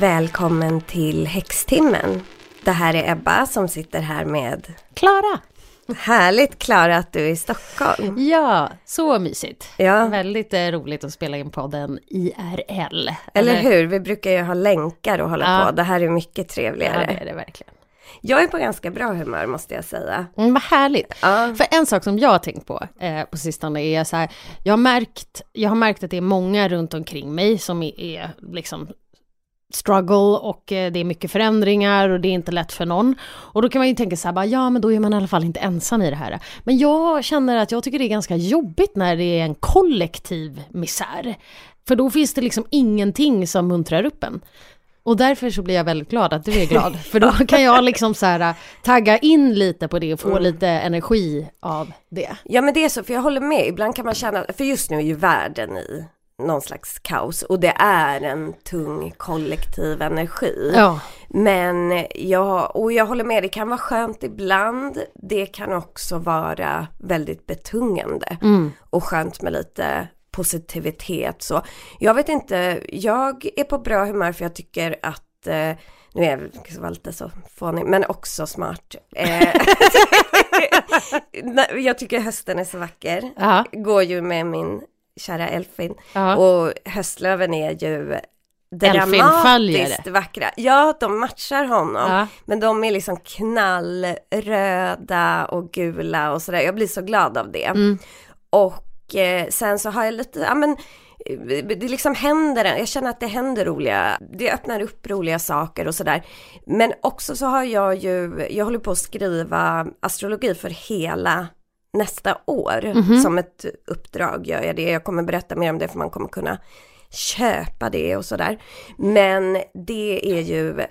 Välkommen till Häxtimmen. Det här är Ebba som sitter här med Klara! Härligt Klara att du är i Stockholm. Ja, så mysigt. Ja. Väldigt eh, roligt att spela in podden IRL. Eller hur? Vi brukar ju ha länkar och hålla Ja. på. Det här är mycket Ja, trevligare. det är det verkligen. Jag är på ganska bra humör måste jag säga. Mm, vad härligt. Ja. För en sak som jag har tänkt på eh, på sistone är så här, jag har, märkt, jag har märkt att det är många runt omkring mig som är, är liksom struggle och eh, det är mycket förändringar och det är inte lätt för någon. Och då kan man ju tänka så här, bara, ja men då är man i alla fall inte ensam i det här. Men jag känner att jag tycker det är ganska jobbigt när det är en kollektiv misär. För då finns det liksom ingenting som muntrar upp en. Och därför så blir jag väldigt glad att du är glad. För då kan jag liksom så här tagga in lite på det och få lite energi av det. Ja men det är så, för jag håller med. Ibland kan man känna, för just nu är ju världen i någon slags kaos och det är en tung kollektiv energi. Ja. Men jag, och jag håller med, det kan vara skönt ibland. Det kan också vara väldigt betungande. Mm. Och skönt med lite positivitet så. Jag vet inte, jag är på bra humör för jag tycker att, eh, nu är jag var lite så fånig, men också smart. Eh, jag tycker hösten är så vacker. Ja. Går ju med min kära Elfin. Ja. Och höstlöven är ju dramatiskt vackra. Ja, de matchar honom. Ja. Men de är liksom knallröda och gula och sådär. Jag blir så glad av det. Mm. Och eh, sen så har jag lite, ja men eh, det liksom händer, jag känner att det händer roliga, det öppnar upp roliga saker och sådär. Men också så har jag ju, jag håller på att skriva astrologi för hela nästa år. Mhm. Som ett uppdrag gör jag det. Jag kommer berätta mer om det för man kommer kunna köpa det och sådär. Men det är ju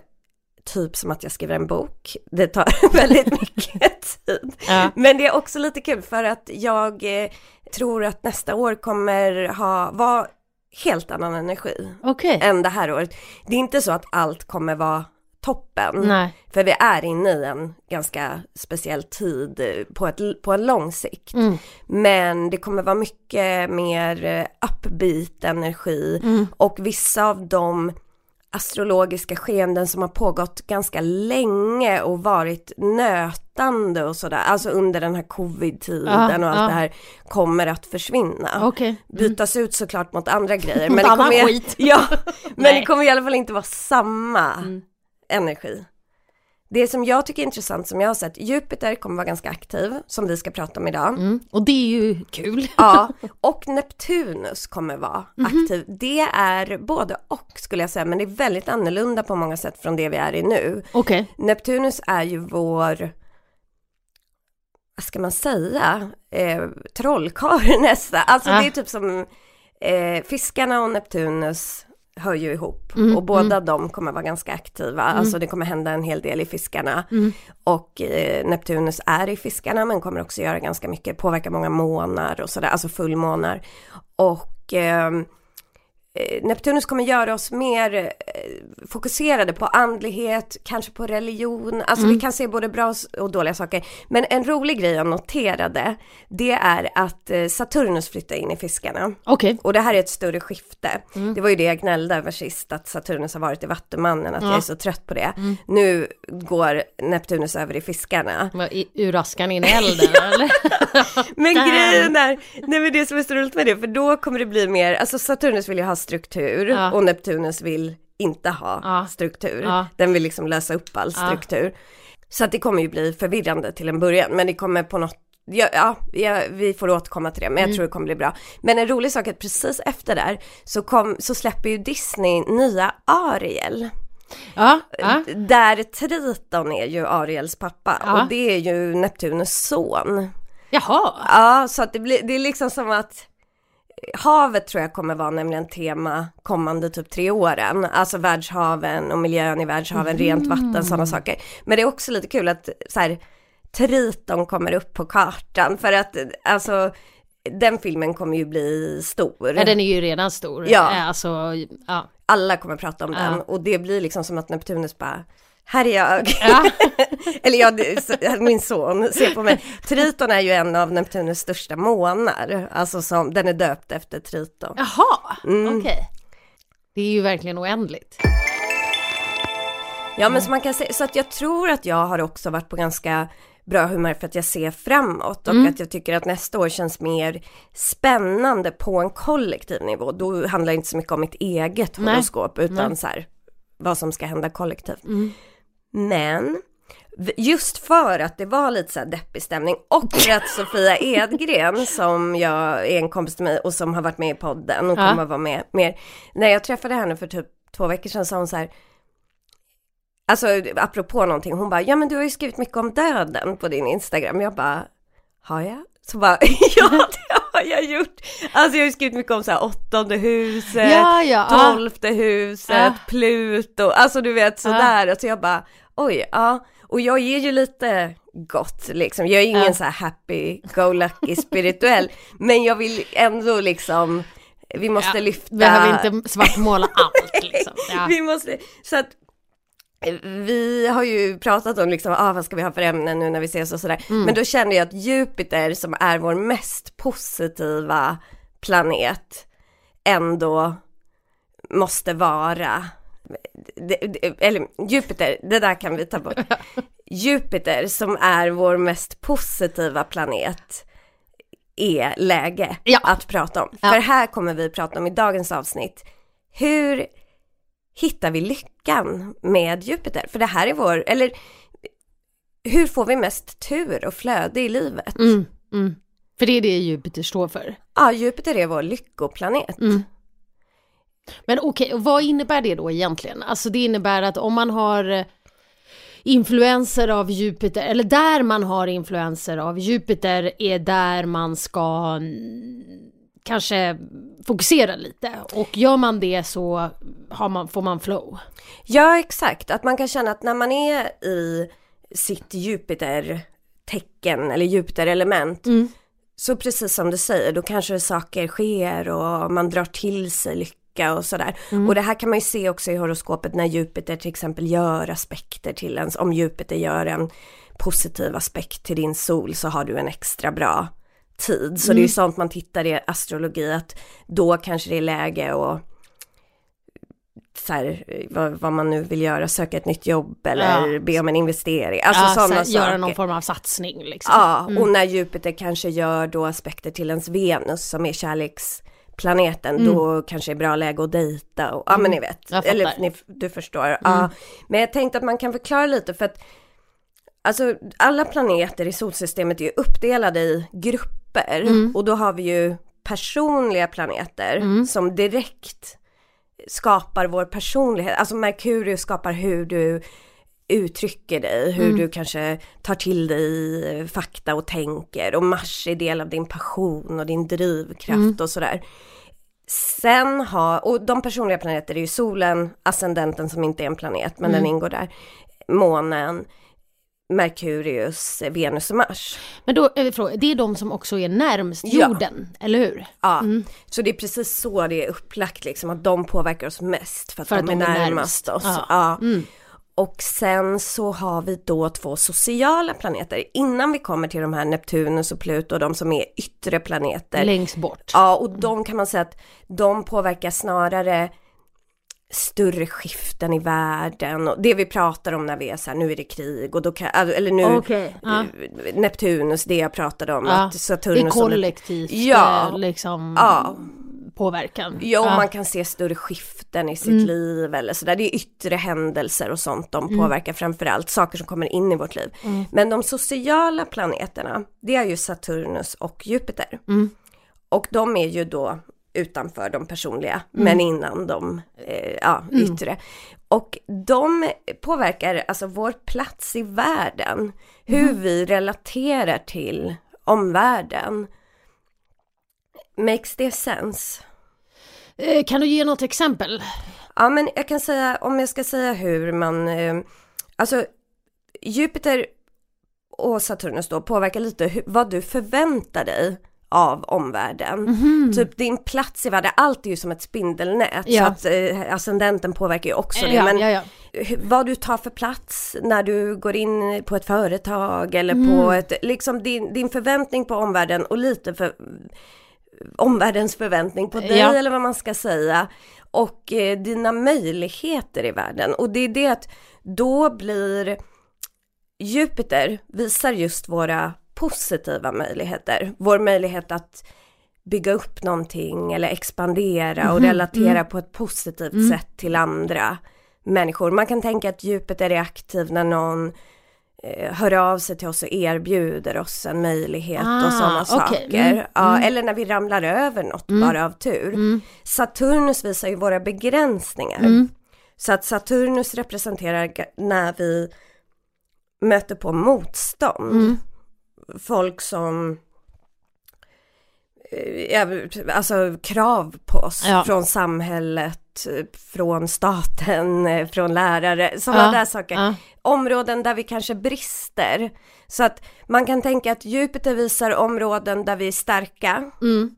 typ som att jag skriver en bok. Det tar väldigt mycket tid. Ja. Men det är också lite kul för att jag eh, tror att nästa år kommer ha, vara helt annan energi Okej. än det här året. Det är inte så att allt kommer vara toppen. Nej. För vi är inne i en ganska speciell tid på, ett, på en lång sikt. Mm. Men det kommer vara mycket mer eh, upbeat energi Mm. och vissa av de astrologiska skeenden som har pågått ganska länge och varit nötande och sådär, alltså under den här covid-tiden Ja, och allt ja. det här kommer att försvinna. Okej. Bytas ut såklart mot andra grejer. Men det kommer, skit. Ja, men Nej. det kommer i alla fall inte vara samma Mm. Energi. Det som jag tycker är intressant som jag har sett, Jupiter kommer vara ganska aktiv, som vi ska prata om idag. Mm. Och det är ju kul. Ja, och Neptunus kommer vara Mhm. aktiv. Det är både och skulle jag säga, men det är väldigt annorlunda på många sätt från det vi är i nu. Okej. Neptunus är ju vår, vad ska man säga, eh, trollkarl nästan. Alltså Ja. det är typ som eh, fiskarna och Neptunus hör ju ihop Mm, och båda de kommer vara ganska aktiva. Alltså det kommer hända en hel del i fiskarna. Mm. Och eh, Neptunus är i fiskarna men kommer också göra ganska mycket, påverka många månar och sådär, alltså fullmånar. Och eh, Neptunus kommer göra oss mer eh, fokuserade på andlighet, kanske på religion, alltså vi kan se både bra och dåliga saker. Men en rolig grej jag noterade, det är att eh, Saturnus flyttar in i fiskarna. Okej. Och det här är ett större skifte. Det var ju det jag gnällde över sist, att Saturnus har varit i Vattumannen, att jag är så trött på det. Nu går Neptunus över i fiskarna. I- Ur askan in i elden eller? Men grejen är, nej men det som är så roligt med det, för då kommer det bli mer, alltså Saturnus vill ju ha struktur Ja. och Neptunus vill inte ha Ja. struktur. Ja. Den vill liksom lösa upp all struktur. Så att det kommer ju bli förvirrande till en början, men det kommer på något Ja, ja, ja, vi får återkomma till det, men jag Mm. tror det kommer bli bra. Men en rolig sak är att precis efter där så, kom, så släpper ju Disney nya Ariel. Ja. ja. Där Triton är ju Ariels pappa Ja. och det är ju Neptunus son. Jaha. Ja, så att det, blir, det är liksom som att havet tror jag kommer vara nämligen tema kommande typ tre åren. Alltså världshaven och miljön i världshaven, rent vatten, sådana saker. Men det är också lite kul att så här, Triton kommer upp på kartan för att alltså den filmen kommer ju bli stor. Ja, den är ju redan stor. Ja. Eh, Alltså, ja. Alla kommer prata om Ja. den och det blir liksom som att Neptunus bara här är jag. Ja. Eller ja, det- min son, se på mig. Triton är ju en av Neptunus största månar. Alltså som, den är döpt efter Triton. Jaha, Mm. okej. Det är ju verkligen oändligt. Ja men så man kan säga, så att jag tror att jag har också varit på ganska bra humör för att jag ser framåt och Mm. att jag tycker att nästa år känns mer spännande på en kollektiv nivå. Då handlar det inte så mycket om mitt eget horoskop utan Nej. så här vad som ska hända kollektivt. Mm. Men just för att det var lite så här deppig stämning och för att Sofia Edgren som jag är en kompis till mig och som har varit med i podden och Ja. kommer att vara med mer. När jag träffade henne för typ två veckor sedan sa hon så här Alltså apropå någonting, hon bara, ja men du har ju skrivit mycket om döden på din Instagram. Jag bara, har jag? Så bara, ja det har jag gjort. Alltså jag har ju skrivit mycket om så här åttonde huset, Ja, ja, ja. tolfte huset, Ja. Pluto, alltså du vet sådär. Alltså jag bara, oj, ja. Och jag är ju lite gott liksom. Jag är ingen Ja. så här happy go lucky spirituell. men jag vill ändå liksom, vi måste Ja, lyfta. Behöver inte svartmåla allt liksom. Ja. Vi måste, så att vi har ju pratat om liksom, ah, vad ska vi ha för ämnen nu när vi ses och sådär. Mm. Men då kände jag att Jupiter som är vår mest positiva planet ändå måste vara eller Jupiter, det där kan vi ta bort. Jupiter som är vår mest positiva planet är läge Ja. att prata om. Ja. För här kommer vi prata om i dagens avsnitt. Hur hittar vi lyckan med Jupiter? För det här är vår, eller hur får vi mest tur och flöde i livet? Mm, mm. För det är det Jupiter står för. Ja, Jupiter är vår lyckoplanet. Mm. Men okej, och vad innebär det då egentligen? Alltså det innebär att om man har eh, influenser av Jupiter, eller där man har influenser av Jupiter är där man ska kanske fokusera lite och gör man det så har man, får man flow. Ja, exakt. Att man kan känna att när man är i sitt Jupiter-tecken eller Jupiter-element Mm. så precis som du säger, då kanske saker sker och man drar till sig lycka och sådär. Och det här kan man ju se också i horoskopet när Jupiter till exempel gör aspekter till ens. Om Jupiter gör en positiv aspekt till din sol så har du en extra bra tid. Så det är ju sånt man tittar i astrologi att då kanske det är läge och så här, vad, vad man nu vill göra, söka ett nytt jobb eller Ja. be om en investering. Alltså Ja, sådana saker. göra någon form av satsning liksom. Ja, och när Jupiter kanske gör då aspekter till ens Venus som är kärleksplaneten, då kanske det är bra läge att dejta och ja men ni vet, eller ni, du förstår. Ja, men jag tänkte att man kan förklara lite för att alltså alla planeter i solsystemet är ju uppdelade i grupper. Och då har vi ju personliga planeter som direkt skapar vår personlighet, alltså Merkurius skapar hur du uttrycker dig, hur du kanske tar till dig fakta och tänker. Och Mars är del av din passion och din drivkraft och sådär. Sen har, och de personliga planeter är ju solen, ascendenten som inte är en planet men den ingår där, månen, Merkurius, Venus och Mars. Men då är det fråga, det är de som också är närmst Ja. jorden, eller hur? Ja, så det är precis så det är upplagt liksom, att de påverkar oss mest för att, För de, är de är närmast närmst. oss. Ja. Mm. Ja. Och sen så har vi då två sociala planeter innan vi kommer till de här Neptunus och Pluto, de som är yttre planeter. Längst bort. Ja, och de kan man säga att de påverkar snarare större skiften i världen och det vi pratar om när vi är så här, nu är det krig och då kan, eller nu, Okej, ja. Neptunus, det jag pratade om, Ja, att Det är Saturnus och Nep- kollektivt Ja. eh, liksom Ja. påverkan. Ja, och man kan se större skiften i sitt liv eller sådär. Det är yttre händelser och sånt de påverkar framförallt, saker som kommer in i vårt liv. Men de sociala planeterna, det är ju Saturnus och Jupiter. Och de är ju då utanför de personliga, men innan de eh, ja, yttre. Och de påverkar alltså vår plats i världen, hur vi relaterar till omvärlden. Makes det sense? Eh, Kan du ge något exempel? Ja men jag kan säga, om jag ska säga hur man, eh, alltså Jupiter och Saturnus då påverkar lite vad du förväntar dig av omvärlden. Mhm. Typ din plats i världen, allt är ju som ett spindelnät. Ja. Så att eh, ascendenten påverkar ju också det. ja, Men ja, vad du tar för plats när du går in på ett företag eller Mm. på ett, liksom din, din förväntning på omvärlden och lite för omvärldens förväntning på dig eller vad man ska säga. Och eh, dina möjligheter i världen. Och det är det att då blir Jupiter visar just våra positiva möjligheter. Vår möjlighet att bygga upp någonting eller expandera och Mhm, relatera mm. på ett positivt Mm. sätt till andra människor. Man kan tänka att Jupiter är aktiv när någon eh, hör av sig till oss och erbjuder oss en möjlighet Ah, och sådana okej. saker. Mm, Ja, mm. Eller när vi ramlar över något Mm. bara av tur. Saturnus visar ju våra begränsningar. Så att Saturnus representerar när vi möter på motstånd. Folk som eh, alltså krav på oss Ja. från samhället, från staten, eh, från lärare, sådana Ja, där saker. Ja. Områden där vi kanske brister. Så att man kan tänka att Jupiter visar områden där vi är starka Mm.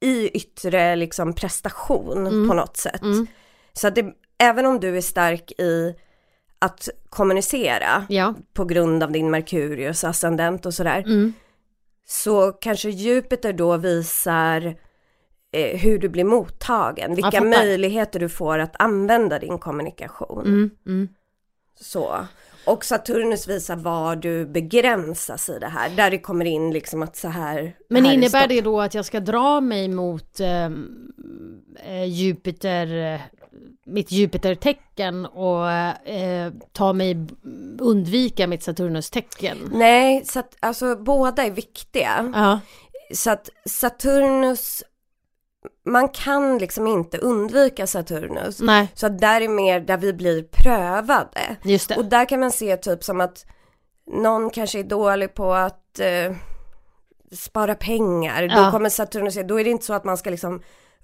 i yttre liksom prestation Mm. på något sätt. Mm. Så att det, även om du är stark i att kommunicera Ja. på grund av din Merkurius ascendent och sådär, Mm. så kanske Jupiter då visar eh, hur du blir mottagen, vilka möjligheter du får att använda din kommunikation. Mm. Mm. Så. Och Saturnus visar var du begränsas i det här, där det kommer in liksom att så här. Men här är innebär det då att jag ska dra mig mot ehm, eh, Jupiter, eh, mitt Jupiter-tecken och eh, ta mig, undvika mitt Saturnus-tecken? Nej, så att, alltså båda är viktiga. Ja, Så att Saturnus, man kan liksom inte undvika Saturnus. nej, Så att där är mer där vi blir prövade. just det. Och där kan man se typ som att någon kanske är dålig på att eh, spara pengar. Då Ja. kommer Saturnus, då är det inte så att man ska liksom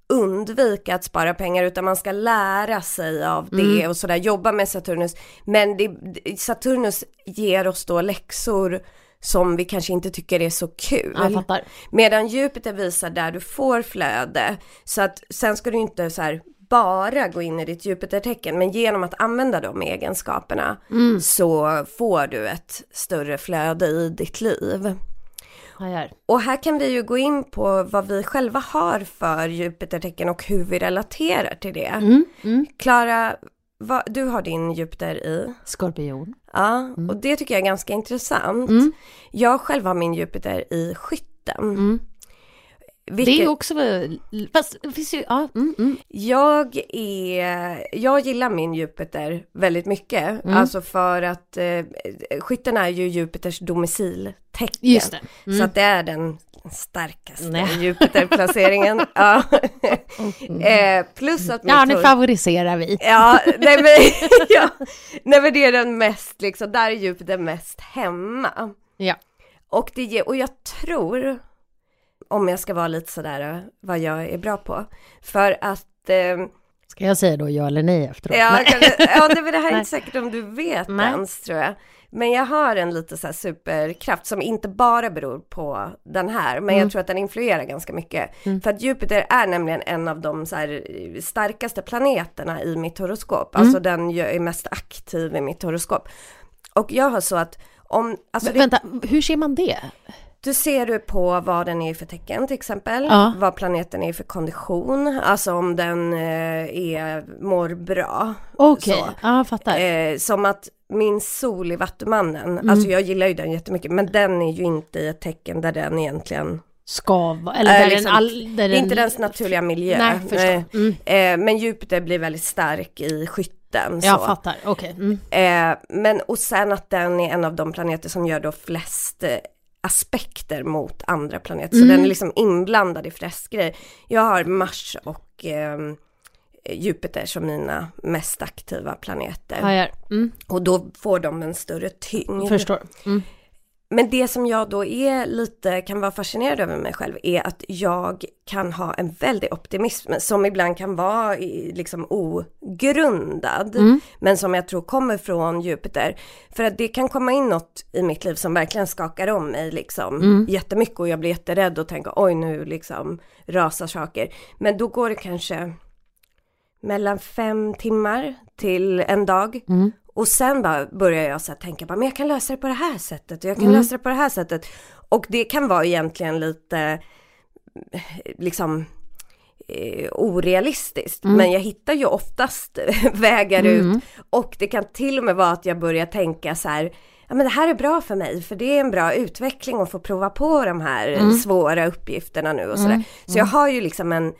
undvika att spara pengar utan man ska lära sig av det Mm. och sådär jobba med Saturnus. Men det, Saturnus ger oss då läxor som vi kanske inte tycker är så kul. Medan Jupiter visar där du får flöde. Så att sen ska du inte så här bara gå in i ditt Jupitertecken. Men genom att använda de egenskaperna Mm. så får du ett större flöde i ditt liv. Och här kan vi ju gå in på vad vi själva har för Jupitertecken och hur vi relaterar till det. Mm. Mm. Vad- du har din Jupiter i? Skorpion. Ja, och det tycker jag är ganska intressant. Mm. Jag själv har min Jupiter i skytten. Mm. Vilket... Det är också, fast finns ju, ja, mm, mm. Jag är, jag gillar min Jupiter väldigt mycket. Mm. Alltså för att eh, skytten är ju Jupiters domiciltecken. just det. Mm. Så att det är den starkaste Nej. Jupiterplaceringen. ja. eh, plus att Ja, nu favoriserar vi. Ja, nej men, ja, nej men det är den mest liksom, där är Jupiter mest hemma. Ja. Och det ger, och jag tror, om jag ska vara lite sådär vad jag är bra på, för att eh, Ska jag säga då ja eller nej efteråt? Ja, Nej. kanske, ja det, men det här är Nej. inte säkert om du vet Nej. ens tror jag. Men jag har en lite så superkraft som inte bara beror på den här, men Mm. jag tror att den influerar ganska mycket. Mm. För att Jupiter är nämligen en av de så starkaste planeterna i mitt horoskop. Mm. Alltså den är mest aktiv i mitt horoskop. Och jag har så att om, alltså Men, det, vänta, hur ser man det? Du ser du på vad den är för tecken till exempel, Ja. vad planeten är för kondition, alltså om den eh, är, mår bra. Okej, Så. ja fattar. Eh, som att min sol i Vattumannen, Mm. alltså jag gillar ju den jättemycket, men den är ju inte i ett tecken där den egentligen, Ska vara, eller Äh, där liksom, den all, där är den, inte dens naturliga miljö. Nej, förstår. Mm. Eh, men Jupiter blir väldigt stark i skytten. Jag så. fattar, okej. Mm. Eh, men och sen att den är en av de planeter som gör då flest eh, aspekter mot andra planeter. Så Mm. den är liksom inblandad i flest grejer. Jag har Mars och eh, Jupiter som mina mest aktiva planeter. Mm. Och då får de en större tyngd. Förstår. Mm. Men det som jag då är lite, kan vara fascinerad över mig själv är att jag kan ha en väldig optimism som ibland kan vara liksom ogrundad. Mm. Men som jag tror kommer från Jupiter. För att det kan komma in något i mitt liv som verkligen skakar om mig liksom Mm. jättemycket och jag blir jätterädd och tänker oj nu liksom rasar saker. Men då går det kanske mellan fem timmar till en dag Mm. Och sen bara börjar jag så tänka, bara, men jag kan lösa det på det här sättet och jag kan Mm. lösa det på det här sättet. Och det kan vara egentligen lite, liksom, eh, orealistiskt. Mm. Men jag hittar ju oftast vägar mm. ut och det kan till och med vara att jag börjar tänka så här ja men det här är bra för mig för det är en bra utveckling att få prova på de här mm. svåra uppgifterna nu och sådär. Mm. Så jag har ju liksom en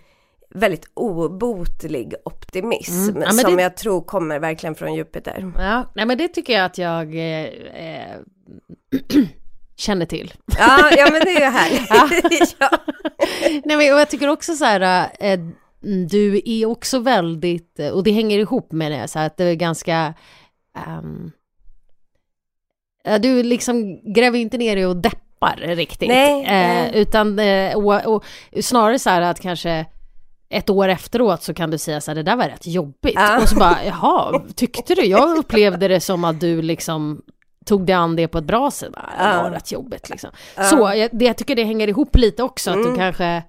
väldigt obotlig optimism mm. ja, som det... jag tror kommer verkligen från Jupiter. Ja, nej men det tycker jag att jag eh, eh, känner till. Ja, ja men det är ju härligt. ja. nej men jag tycker också så här, eh, du är också väldigt, och det hänger ihop med det, så här, att det är ganska um, du liksom gräver inte ner dig och deppar riktigt. Nej, nej. Eh, utan eh, och, och, snarare så här att kanske ett år efteråt så kan du säga så här, det där var rätt jobbigt. Ja. Och så bara, jaha, tyckte du? Jag upplevde det som att du liksom tog dig an det på ett bra sätt. Bara, det var rätt jobbigt liksom. Ja. Så jag, det, jag tycker det hänger ihop lite också, att mm. du kanske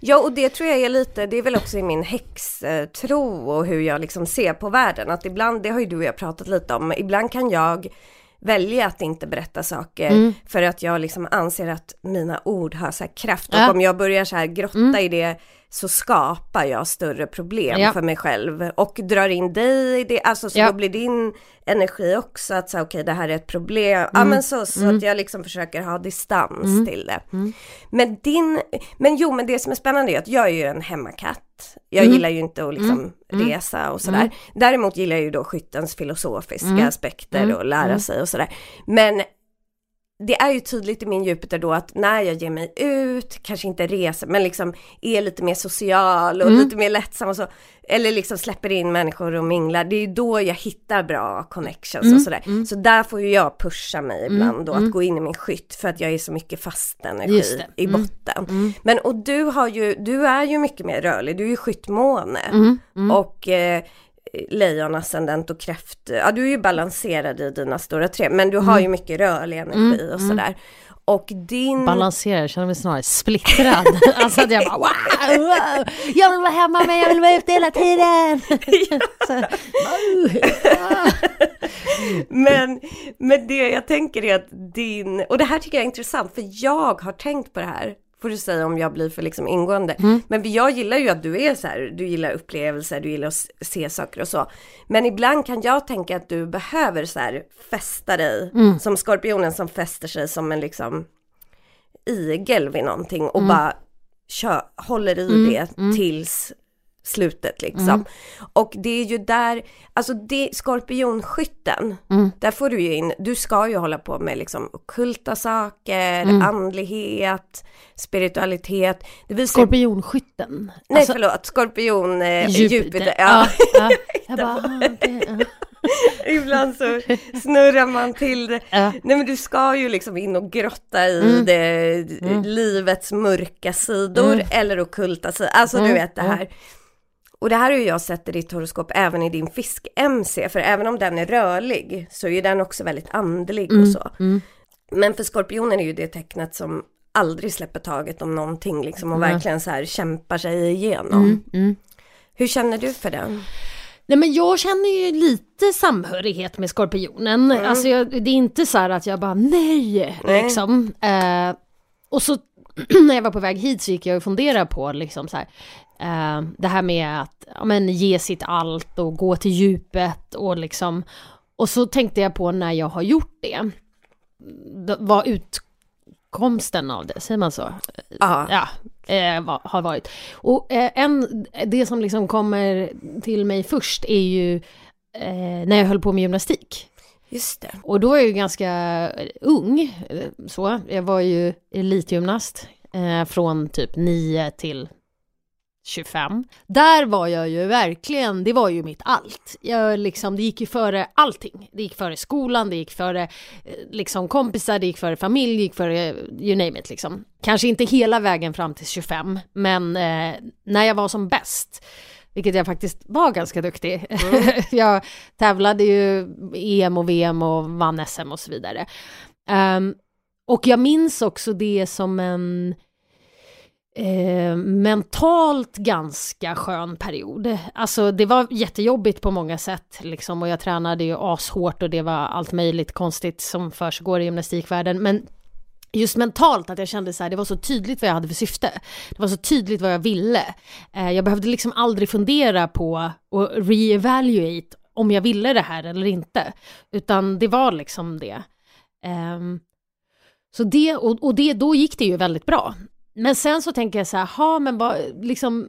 Ja, och det tror jag är lite, det är väl också i min häxtro och hur jag liksom ser på världen. Att ibland, det har ju du och jag pratat lite om, ibland kan jag välja att inte berätta saker mm. för att jag liksom anser att mina ord har så kraft och ja. om jag börjar så här grotta mm. i det så skapar jag större problem ja. för mig själv och drar in dig i det, alltså så ja. då blir din energi också att säga okej okay, det här är ett problem, mm. ja men så, så mm. att jag liksom försöker ha distans mm. till det. Mm. Men din, men jo men det som är spännande är att jag är ju en hemmakatt, jag mm. gillar ju inte att liksom mm. resa och sådär. Däremot gillar jag ju då skyttens filosofiska aspekter och lära sig och sådär. Men det är ju tydligt i min Jupiter då att när jag ger mig ut, kanske inte reser, men liksom är lite mer social och mm. lite mer lättsam och så, eller liksom släpper in människor och minglar, det är ju då jag hittar bra connections mm. och sådär. Mm. Så där får ju jag pusha mig mm. ibland då, att mm. gå in i min skytt för att jag är så mycket fast energi i mm. botten. Men och du har ju, du är ju mycket mer rörlig, du är ju skyttmåne. Och eh, lejonascendent och kräft, ja du är ju balanserad i dina stora tre, men du har ju mm. mycket rörlig energi mm, och mm. sådär. Och din... Balanserad, jag känner mig snarare splittrad. alltså att jag bara wow, wow, jag vill vara hemma men jag vill vara ute hela tiden. men, men det jag tänker är att din, och det här tycker jag är intressant för jag har tänkt på det här får du säga om jag blir för liksom ingående. Mm. Men jag gillar ju att du är så här, du gillar upplevelser, du gillar att se saker och så. Men ibland kan jag tänka att du behöver så här fästa dig, mm. som skorpionen som fäster sig som en liksom igel vid någonting och mm. bara kör, håller i mm. det mm. tills slutet liksom. Mm. Och det är ju där, alltså det, skorpionskytten, mm. där får du ju in, du ska ju hålla på med liksom okulta saker, mm. andlighet, spiritualitet. Det visar... Skorpionskytten? Nej alltså... förlåt, skorpion, eh, Jupiter. Jupiter. Ja. ja, ja. Bara, okay, ja. Ibland så snurrar man till det. Ja. Nej men du ska ju liksom in och grotta i mm. det, mm. livets mörka sidor mm. eller okulta sidor. Alltså du mm. vet det här. Och det här har ju jag sett i ditt horoskop även i din fisk-MC, för även om den är rörlig så är ju den också väldigt andlig mm, och så. Mm. Men för skorpionen är ju det tecknet som aldrig släpper taget om någonting liksom och mm. verkligen så här kämpar sig igenom. Mm, mm. Hur känner du för den? Nej men jag känner ju lite samhörighet med skorpionen. Mm. Alltså jag, det är inte så här att jag bara nej, nej. liksom. Eh, och så när jag var på väg hit så gick jag och funderade på liksom så här, Uh, det här med att ja, men, ge sitt allt och gå till djupet och liksom. Och så tänkte jag på när jag har gjort det. Vad utkomsten av det, säger man så? Aha. Ja, eh, va, har varit. Och eh, en, det som liksom kommer till mig först är ju eh, när jag höll på med gymnastik. Just det. Och då var jag ju ganska eh, ung, eh, så. Jag var ju elitgymnast eh, från typ 9 till 25. Där var jag ju verkligen, det var ju mitt allt. Jag liksom, det gick ju före allting. Det gick före skolan, det gick före eh, liksom kompisar, det gick före familj, det gick före you name it liksom. Kanske inte hela vägen fram till 25, men eh, när jag var som bäst, vilket jag faktiskt var ganska duktig. Mm. jag tävlade ju EM och VM och vann SM och så vidare. Um, och jag minns också det som en eh, mentalt ganska skön period. Alltså det var jättejobbigt på många sätt liksom och jag tränade ju ashårt och det var allt möjligt konstigt som försiggår i gymnastikvärlden. Men just mentalt att jag kände så här, det var så tydligt vad jag hade för syfte. Det var så tydligt vad jag ville. Eh, jag behövde liksom aldrig fundera på och reevaluate om jag ville det här eller inte. Utan det var liksom det. Um, så det, och, och det, då gick det ju väldigt bra. Men sen så tänker jag så här, ha men vad, liksom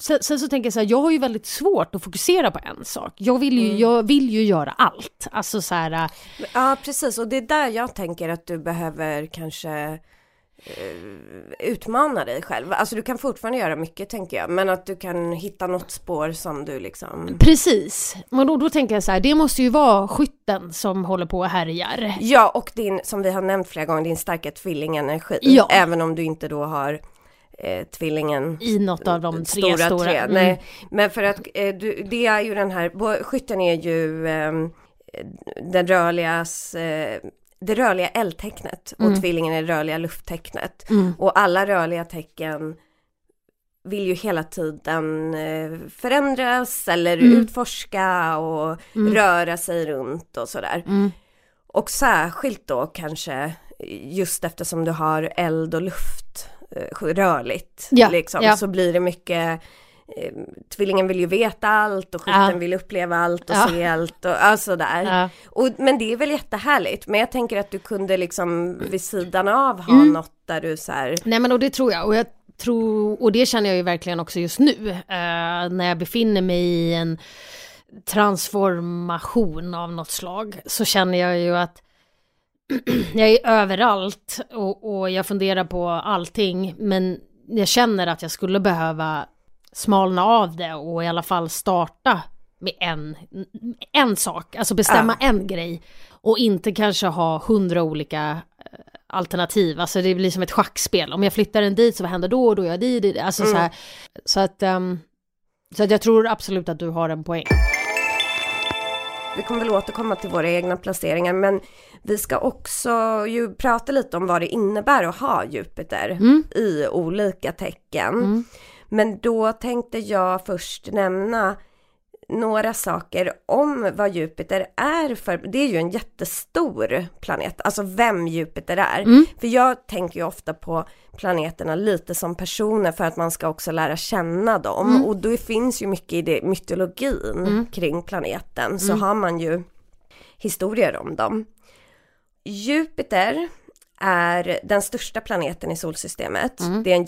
Sen, sen, så tänker jag så här, jag har ju väldigt svårt att fokusera på en sak. Jag vill ju, mm. jag vill ju göra allt. Alltså så här... Äh, ja, precis. Och det är där jag tänker att du behöver kanske uh, utmana dig själv. Alltså du kan fortfarande göra mycket tänker jag. Men att du kan hitta något spår som du liksom... Precis. Men då, då tänker jag så här, det måste ju vara skytten som håller på och härjar. Ja, och din, som vi har nämnt flera gånger, din starka tvillingenergi. Ja. Även om du inte då har eh, tvillingen. I något av de tre stora. stora. Tre. Mm. Nej, men för att eh, du, det är ju den här, skytten är ju eh, den rörligas eh, det rörliga eldtecknet och mm. tvillingen är det rörliga lufttecknet. Mm. Och alla rörliga tecken vill ju hela tiden eh, förändras eller mm. utforska och mm. röra sig runt och sådär. Mm. Och särskilt då kanske just eftersom du har eld och luft rörligt. Ja, liksom. ja. Så blir det mycket eh, Tvillingen vill ju veta allt och skytten ja. vill uppleva allt och se allt och alltså där. Ja. Och, men det är väl jättehärligt. Men jag tänker att du kunde liksom vid sidan av ha mm. något där du så här... Nej men och det tror jag. Och jag tror, och det känner jag ju verkligen också just nu. Uh, när jag befinner mig i en transformation av något slag. Så känner jag ju att jag är överallt och, och jag funderar på allting men jag känner att jag skulle behöva smalna av det och i alla fall starta med en, en sak, alltså bestämma ja. en grej och inte kanske ha hundra olika eh, alternativ, alltså det blir som ett schackspel. Om jag flyttar en dit så vad händer då och då är jag dit, alltså mm. så här. Så att, um, så att jag tror absolut att du har en poäng. Vi kommer väl återkomma till våra egna placeringar men vi ska också ju prata lite om vad det innebär att ha Jupiter mm. i olika tecken. Mm. Men då tänkte jag först nämna några saker om vad Jupiter är för, det är ju en jättestor planet, alltså vem Jupiter är. Mm. För jag tänker ju ofta på planeterna lite som personer för att man ska också lära känna dem mm. och då finns ju mycket i det, mytologin mm. kring planeten så mm. har man ju historier om dem. Jupiter är den största planeten i solsystemet. Mm. Det är en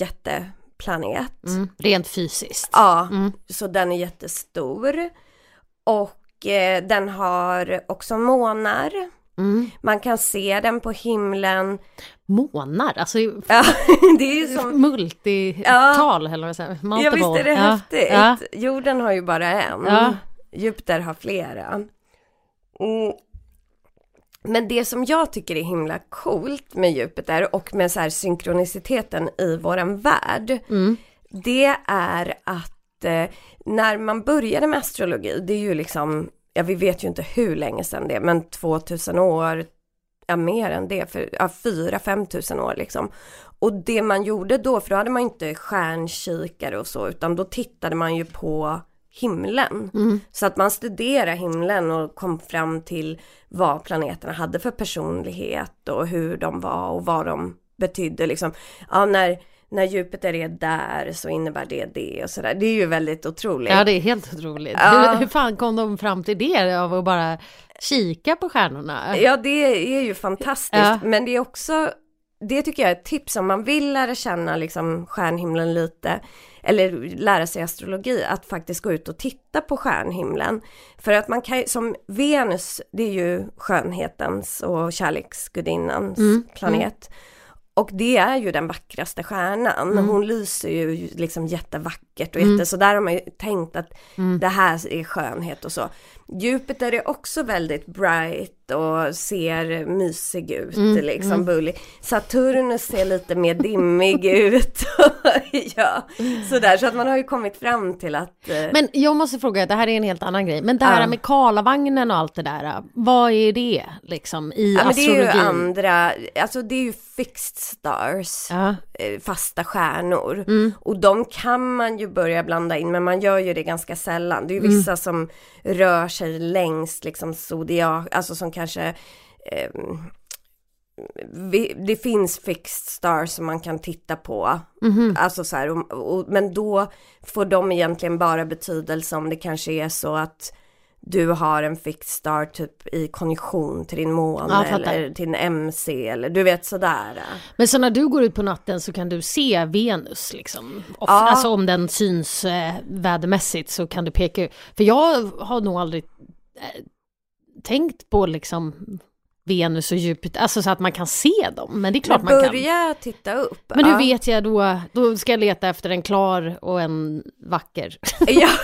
jätteplanet. Mm. Rent fysiskt. Ja, mm. så den är jättestor. Och eh, den har också månar. Mm. Man kan se den på himlen. Månar, alltså ja, det är ju som multital ja. eller vad säger Ja visst är det ja. häftigt. Ja. Jorden har ju bara en. Jupiter har flera. Men det som jag tycker är himla coolt med Jupiter och med så här synkroniciteten i våran värld. Mm. Det är att eh, när man började med astrologi, det är ju liksom, ja vi vet ju inte hur länge sedan det är, men 2000 år, ja mer än det, för ja, 4-5 tusen år liksom. Och det man gjorde då, för då hade man inte stjärnkikare och så, utan då tittade man ju på himlen. Mm. Så att man studerade himlen och kom fram till vad planeterna hade för personlighet och hur de var och vad de betydde liksom. Ja, när, när Jupiter är där så innebär det det och sådär. Det är ju väldigt otroligt. Ja, det är helt otroligt. Ja. Hur, hur fan kom de fram till det av att bara kika på stjärnorna? Ja, det är ju fantastiskt, ja. men det är också det tycker jag är ett tips om man vill lära känna liksom stjärnhimlen lite eller lära sig astrologi, att faktiskt gå ut och titta på stjärnhimlen. För att man kan som Venus, det är ju skönhetens och kärleksgudinnans mm. mm. planet. Mm. Och det är ju den vackraste stjärnan. Mm. Hon lyser ju liksom jättevackert och mm. jätte, så där har man ju tänkt att mm. det här är skönhet och så. Jupiter är också väldigt bright och ser mysig ut, mm, liksom mm. bullig. Saturnus ser lite mer dimmig ut. ja, sådär, så att man har ju kommit fram till att... Eh... Men jag måste fråga, det här är en helt annan grej, men det här ja. med Karlavagnen och allt det där, vad är det liksom i ja, astrologin? Det är ju andra, alltså det är ju fixed stars, ja. Eh, fasta stjärnor. Mm. Och de kan man ju börja blanda in, men man gör ju det ganska sällan. Det är ju mm. vissa som rör sig längs liksom zodiak, alltså som kanske eh, vi, det finns fixed stars som man kan titta på. Mhm. Alltså så här, och, och, men då får de egentligen bara betydelse om det kanske är så att du har en fixed star typ i konjunktion till din måne Ja, eller till en MC eller du vet sådär. Men så när du går ut på natten så kan du se Venus liksom? Ja. Alltså om den syns eh, vädermässigt så kan du peka ut. För jag har nog aldrig eh, tänkt på liksom Venus och Jupiter, alltså så att man kan se dem. Men det är klart man kan. börja titta upp. Men hur Ja. vet jag då? Då ska jag leta efter en klar och en vacker. Ja.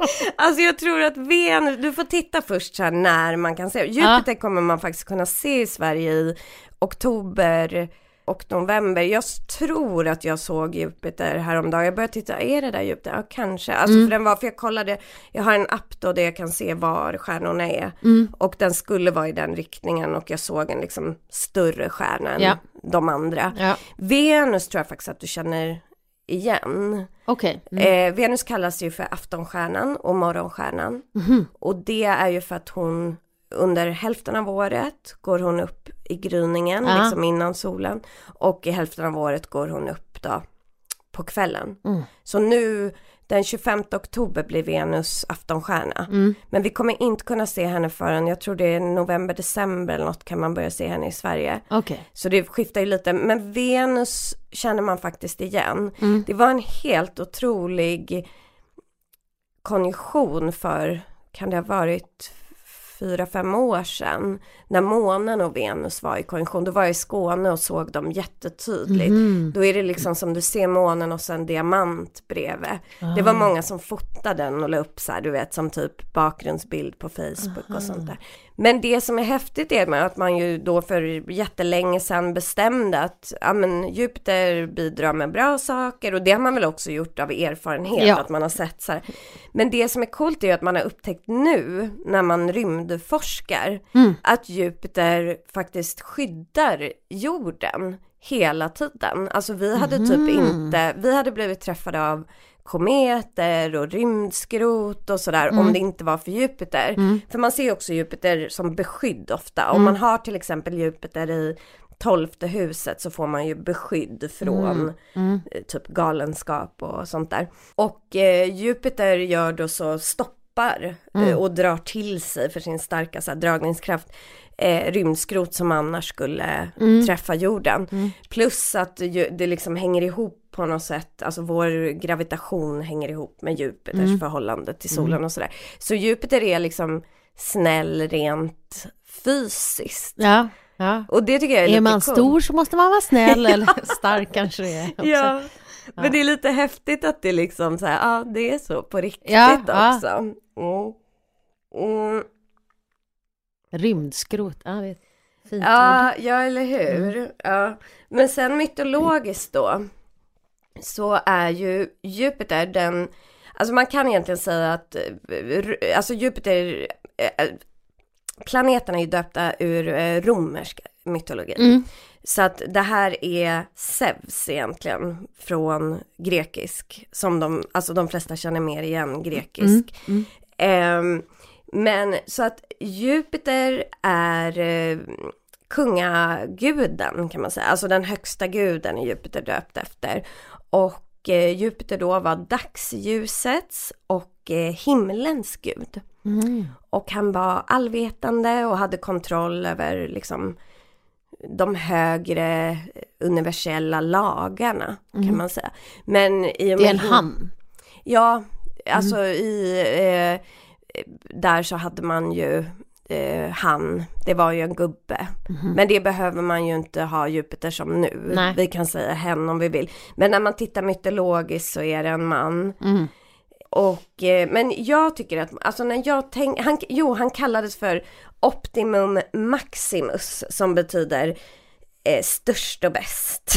alltså jag tror att Venus, du får titta först så här när man kan se. Jupiter kommer man faktiskt kunna se i Sverige i oktober och november. Jag tror att jag såg Jupiter häromdagen. Jag började titta, är det där Jupiter? Ja, kanske. Alltså Mm. för den var, för jag kollade, jag har en app då där jag kan se var stjärnorna är. Mm. Och den skulle vara i den riktningen och jag såg en liksom större stjärna än Ja. de andra. Ja, Venus tror jag faktiskt att du känner igen. okej. Mm. Eh, Venus kallas ju för aftonstjärnan och morgonstjärnan. Mhm. Och det är ju för att hon under hälften av året går hon upp i gryningen, Ja. liksom innan solen. Och i hälften av året går hon upp då på kvällen. Mm. Så nu den 25 oktober blir Venus aftonstjärna. Mm. Men vi kommer inte kunna se henne förrän, jag tror det är november, december eller något kan man börja se henne i Sverige. Okej. Så det skiftar ju lite, men Venus känner man faktiskt igen. Mm. Det var en helt otrolig konjunktion för, kan det ha varit fyra, fem år sedan, när månen och Venus var i konjunktion. Då var jag i Skåne och såg dem jättetydligt. Mhm. Då är det liksom som du ser månen och sen diamant bredvid. Det var många som fotade den och la upp så här, du vet, som typ bakgrundsbild på Facebook och sånt där. Men det som är häftigt är att man ju då för jättelänge sedan bestämde att ja, men Jupiter bidrar med bra saker och det har man väl också gjort av erfarenhet Ja. att man har sett så här. Men det som är coolt är att man har upptäckt nu när man rymdforskar Mm. att Jupiter faktiskt skyddar jorden hela tiden. Alltså vi hade typ Mhm. inte, vi hade blivit träffade av kometer och rymdskrot och sådär Mm. om det inte var för Jupiter. För man ser också Jupiter som beskydd ofta. Om man har till exempel Jupiter i tolfte huset så får man ju beskydd från Mm. eh, typ galenskap och sånt där. Och eh, Jupiter gör då så stoppar eh, och drar till sig för sin starka så här, dragningskraft eh, rymdskrot som annars skulle träffa jorden. Plus att det liksom hänger ihop på något sätt, alltså vår gravitation hänger ihop med Jupiters förhållande till solen och sådär. Så Jupiter är liksom snäll rent fysiskt. Ja, ja. Och det tycker jag är, Är man coolt. stor så måste man vara snäll eller stark kanske det är. Också. Ja, men det är lite häftigt att det liksom så här, ja det är så på riktigt Ja, ja. också. Mm. Mm. Rymdskrot, ja, det är fint ord. Ja, ja eller hur. Mm. Ja. Men sen mytologiskt då, så är ju Jupiter den, alltså man kan egentligen säga att, eh, alltså Jupiter, eh, planeterna är ju döpta ur eh, romersk mytologi. Mm. Så att det här är Zeus egentligen från grekisk, som de, alltså de flesta känner mer igen grekisk. Mm. Ehm, men så att Jupiter är eh, kungaguden kan man säga, alltså den högsta guden är Jupiter döpt efter. Och eh, Jupiter då var dagsljusets och eh, himlens gud. Mm. Och han var allvetande och hade kontroll över liksom de högre universella lagarna kan man säga. Men i och Det är med en han. Ja, alltså i eh, där så hade man ju eh, han, det var ju en gubbe. Men det behöver man ju inte ha Jupiter som nu. Nej. Vi kan säga hen om vi vill. Men när man tittar mytologiskt så är det en man. Mm. Och, eh, men jag tycker att, alltså när jag tänker, han, jo han kallades för Optimum Maximus som betyder eh, störst och bäst.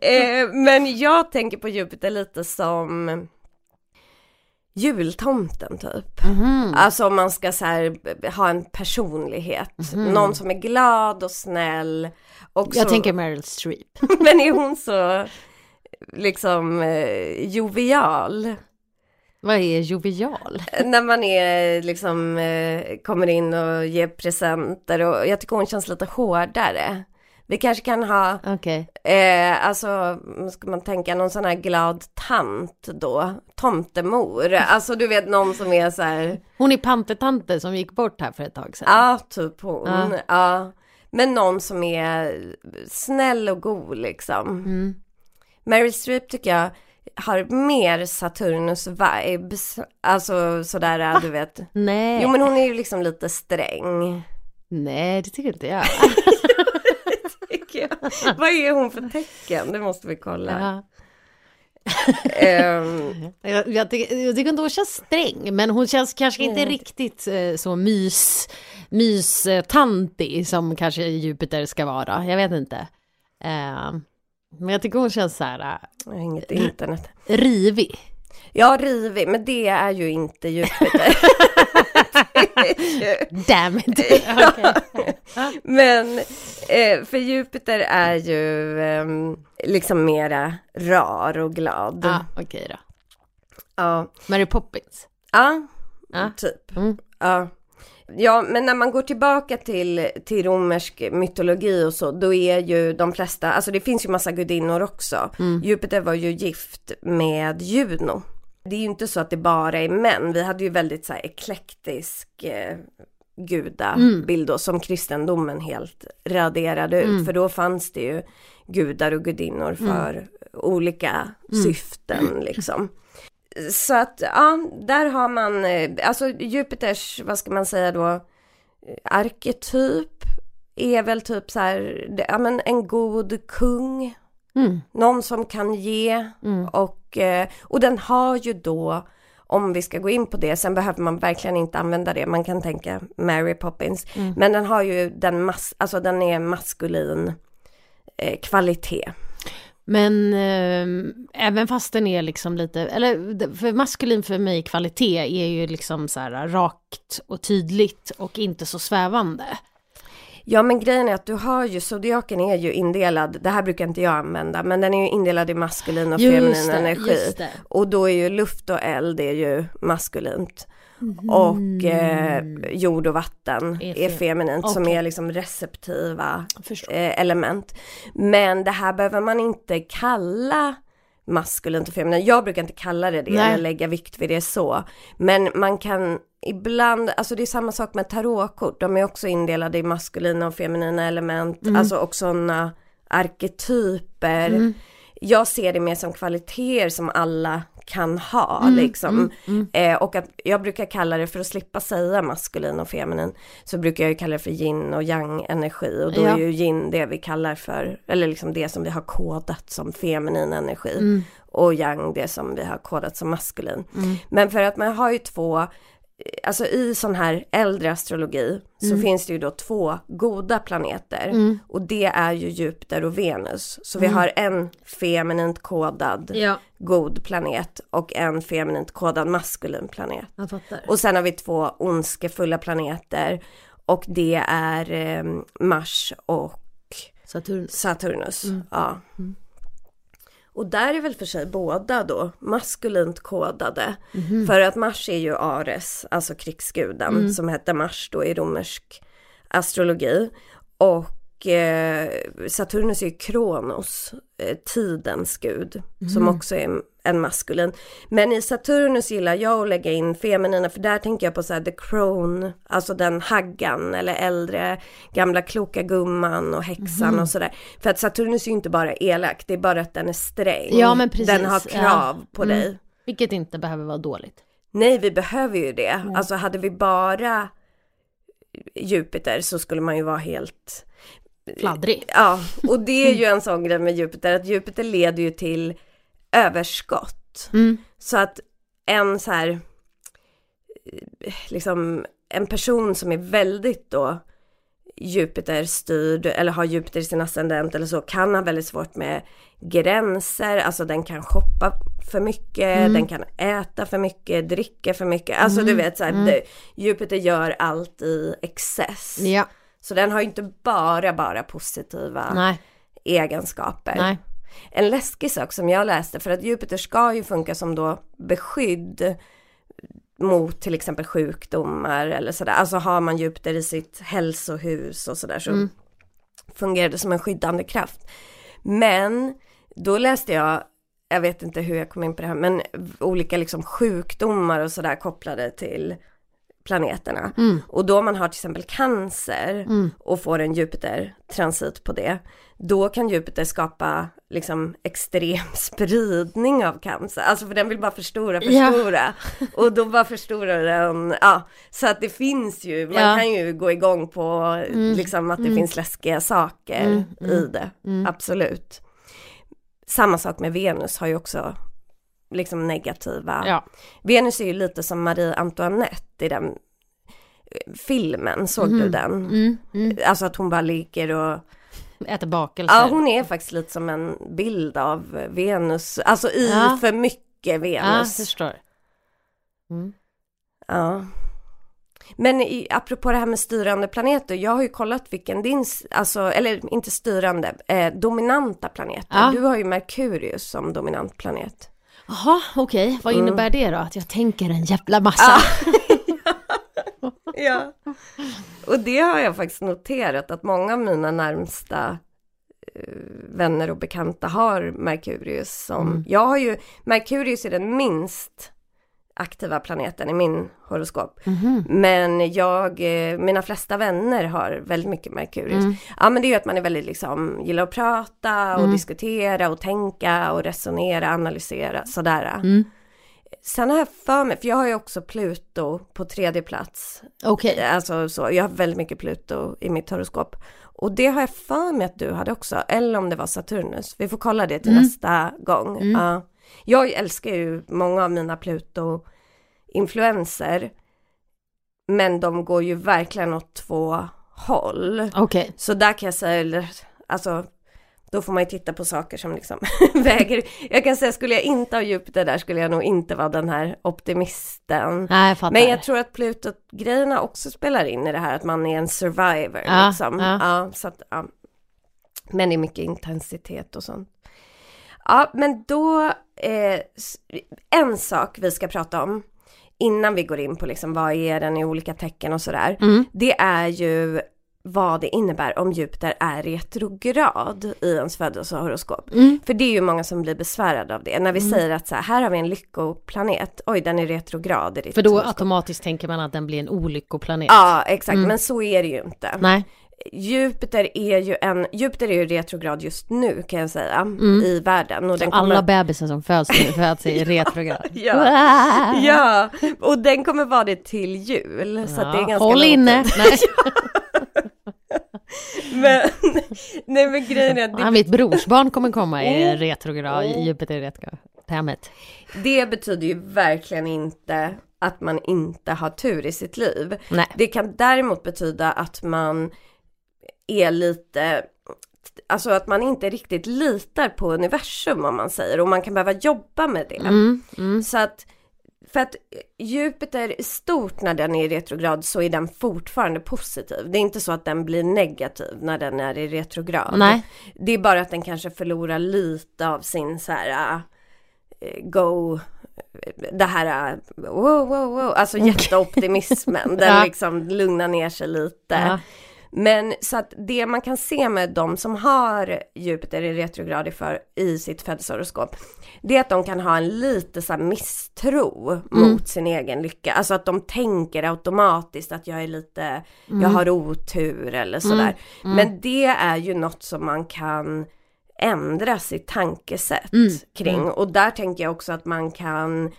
eh, men jag tänker på Jupiter lite som jultomten typ. Mhm. Alltså om man ska så här, ha en personlighet. Någon som är glad och snäll. Och Jag så, tänker Meryl Streep. Men är hon så liksom eh, jovial? Vad är jovial? När man är liksom, eh, kommer in och ger presenter och jag tycker hon känns lite hårdare. Vi kanske kan ha, Okej. eh, alltså, ska man tänka någon sån här glad tant då? Tomtemor, alltså du vet någon som är så här, Hon är pantetante som gick bort här för ett tag sedan. ja typ hon, Ja. ja. Men någon som är snäll och god liksom. Mm. Mary Streep tycker jag har mer Saturnus vibes, alltså sådär du vet. Nej. Jo men hon är ju liksom lite sträng. Nej, det tycker inte jag. tycker jag. Vad är hon för tecken? Det måste vi kolla. Ja. Ehm, Jag, jag, tycker, jag tycker inte hon känns sträng, men hon känns kanske inte Nej. riktigt eh, så mys, mys-tantig som kanske Jupiter ska vara. Jag vet inte. Eh, men jag tycker hon känns så här har inget internet. rivig. Ja, rivig, men det är ju inte Jupiter. Damn it. Okej. men eh, för Jupiter är ju ehm, liksom mera rar och glad. Ja, okej då. Ja, Mary Poppins. ja Ja. typ. Mm. Ja. Ja, men när man går tillbaka till, till romersk mytologi och så, då är ju de flesta, alltså det finns ju massa gudinnor också. Jupiter var ju gift med Juno. Det är ju inte så att det bara är män, vi hade ju väldigt så här eklektisk eh, gudabild då, som kristendomen helt raderade ut. För då fanns det ju gudar och gudinnor för olika syften liksom. Så att ja, där har man, eh, alltså Jupiters, vad ska man säga då, arketyp är väl typ så här, ja men en god kung, Mm. någon som kan ge och, eh, och den har ju då, om vi ska gå in på det, sen behöver man verkligen inte använda det, man kan tänka Mary Poppins, men den har ju den mass, alltså den är maskulin eh, kvalitet. Men eh, även fast den är liksom lite, eller för maskulin för mig kvalitet är ju liksom så här rakt och tydligt och inte så svävande. Ja men grejen är att du har ju, zodiaken är ju indelad, det här brukar inte jag använda, men den är ju indelad i maskulin och Just feminin det, energi. Och då är ju luft och eld är ju maskulint. Och eh, jord och vatten Är är, fe- feminint som Okej. är liksom receptiva eh, element. Men det här behöver man inte kalla maskulint och feminint. Jag brukar inte kalla det det Nej. eller lägga vikt vid det så. Men man kan ibland, alltså det är samma sak med tarotkort. De är också indelade i maskulina och feminina element. Mm. Alltså och sådana arketyper. Mm. Jag ser det mer som kvaliteter som alla kan ha Mm, liksom. Eh, och att jag brukar kalla det, för att slippa säga maskulin och feminin, så brukar jag ju kalla det för yin och yang energi. Och då Ja. är ju yin det vi kallar för, eller liksom det som vi har kodat som feminin energi. Mm. Och yang det som vi har kodat som maskulin. Men för att man har ju två, alltså i sån här äldre astrologi så finns det ju då två goda planeter. Och det är ju Jupiter och Venus. Så vi har en feminint kodad Ja, god planet och en feminint kodad maskulin planet. Och sen har vi två ondskefulla planeter och det är eh, Mars och Saturnus. Saturnus. Ja. Och där är väl för sig båda då maskulint kodade. För att Mars är ju Ares, alltså krigsguden som hette Mars då i romersk astrologi. Och eh, Saturnus är ju Kronos, eh, tidens gud, som också är en maskulin. Men i Saturnus gillar jag att lägga in feminina, för där tänker jag på så här the crone, alltså den haggan eller äldre gamla kloka gumman och häxan och sådär. För att Saturnus är ju inte bara elak, det är bara att den är sträng. Ja, men precis. Den har krav Ja. på Mm. dig. Vilket inte behöver vara dåligt. Nej, vi behöver ju det. Alltså hade vi bara Jupiter så skulle man ju vara helt Fladdrig. Ja, och det är ju en sån grej med Jupiter, att Jupiter leder ju till överskott. Mm. Så att en så här, liksom en person som är väldigt då Jupiter styrd eller har Jupiter i sin ascendent eller så kan ha väldigt svårt med gränser, alltså den kan shoppa för mycket, den kan äta för mycket, dricka för mycket, alltså du vet så här, det, Jupiter gör allt i excess. Ja, Så den har ju inte bara, bara positiva nej, egenskaper. nej. En läskig sak som jag läste, för att Jupiter ska ju funka som då beskydd mot till exempel sjukdomar eller sådär. Alltså har man Jupiter i sitt hälsohus och sådär så Mm. fungerar det som en skyddande kraft. Men då läste jag, jag vet inte hur jag kom in på det här, men olika liksom sjukdomar och sådär kopplade till planeterna. Mm. Och då man har till exempel cancer Mm. och får en Jupiter-transit på det, då kan Jupiter skapa liksom extrem spridning av cancer. Alltså för den vill bara förstora, Ja. förstora. Och då bara förstorar den, ja. Så att det finns ju, man Ja. kan ju gå igång på liksom att det finns läskiga saker Mm, i det. Absolut. Samma sak med Venus har ju också liksom negativa. Ja. Venus är ju lite som Marie Antoinette i den eh, filmen, såg du den? Mm. Mm. Alltså att hon bara ligger och, Äter bakelser. ja hon är faktiskt lite som en bild av Venus, alltså i Ja. för mycket Ja, Venus. förstår. Mm. Ja. Men i, apropå det här med styrande planeter, jag har ju kollat vilken din, alltså, eller inte styrande, eh, dominanta planeter. Ja. Du har ju Merkurius som dominant planet. Jaha, okej. Vad Mm. innebär det då? Att jag tänker en jävla massa? Ja. Och det har jag faktiskt noterat att många av mina närmsta eh, vänner och bekanta har Merkurius som, Mm. jag har ju, Merkurius är den minst aktiva planeten i min horoskop. Mhm. Men jag, eh, mina flesta vänner har väldigt mycket Merkurius. Mm. Ja men det är ju att man är väldigt liksom, gillar att prata och Mm. diskutera och tänka och resonera, analysera sådär. Mm. Sen har jag för mig, för jag har ju också Pluto på tredje plats. Okej. Alltså så, jag har väldigt mycket Pluto i mitt horoskop. Och det har jag för mig att du hade också, eller om det var Saturnus. Vi får kolla det till Mm. nästa gång. Ja. Jag älskar ju många av mina Pluto-influenser. Men de går ju verkligen åt två håll. Okej. Så där kan jag säga, alltså då får man ju titta på saker som liksom väger. Jag kan säga, skulle jag inte ha Jupiter där skulle jag nog inte vara den här optimisten. Nej, jag. Men jag tror att Pluto-grejerna också spelar in i det här att man är en survivor. Ja, liksom. ja. Ja, så att, ja. Men det är mycket intensitet och sånt. Ja, men då, eh, en sak vi ska prata om innan vi går in på liksom vad är den i olika tecken och sådär. Mm. Det är ju vad det innebär om Jupiter är retrograd i ens födelsehoroskop. Mm. För det är ju många som blir besvärade av det. När vi säger att så här, här har vi en lyckoplanet, oj den är retrograd i ditt För då horoskop. automatiskt tänker man att den blir en olyckoplanet. Ja, exakt, Mm. men så är det ju inte. Nej. Jupiter är ju en, Jupiter är ju retrograd just nu kan jag säga, i världen. Och den Mm. Alla kommer, bebisar som föds nu föds i retrograd. Ja. ja, och den kommer vara det till jul. Så att det är ganska Håll inne! Nej, Men, nej men grejen är att det han, mitt brorsbarn kommer komma i Mm. retrograd, i Jupiter retrograd. Hemmet. Det betyder ju verkligen inte att man inte har tur i sitt liv. Nej. Det kan däremot betyda att man är lite, alltså att man inte riktigt litar på universum om man säger och man kan behöva jobba med det. Mm, mm. Så att, för att Jupiter i stort när den är i retrograd så är den fortfarande positiv. Det är inte så att den blir negativ när den är i retrograd. Nej. Det är bara att den kanske förlorar lite av sin så här äh, go det här äh, wow, wow, wow, alltså jätteoptimismen, den Ja. liksom lugnar ner sig lite. Ja. Men så att det man kan se med de som har Jupiter i retrograd i, för, i sitt födelsehoroskop, det är att de kan ha en lite så misstro mot sin egen lycka. Alltså att de tänker automatiskt att jag är lite, jag har otur eller sådär. Men det är ju något som man kan ändra sitt tankesätt kring. Och där tänker jag också att man kan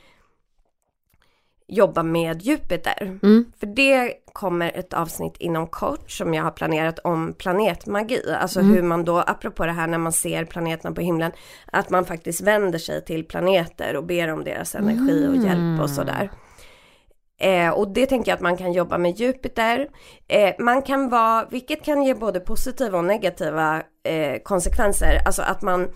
jobba med Jupiter. Mm. För det kommer ett avsnitt inom kort som jag har planerat om planetmagi. Alltså hur man då, apropå det här när man ser planeterna på himlen, att man faktiskt vänder sig till planeter och ber om deras energi och hjälp och sådär. Eh, och det tänker jag att man kan jobba med Jupiter. Eh, man kan vara, vilket kan ge både positiva och negativa eh, konsekvenser. Alltså att man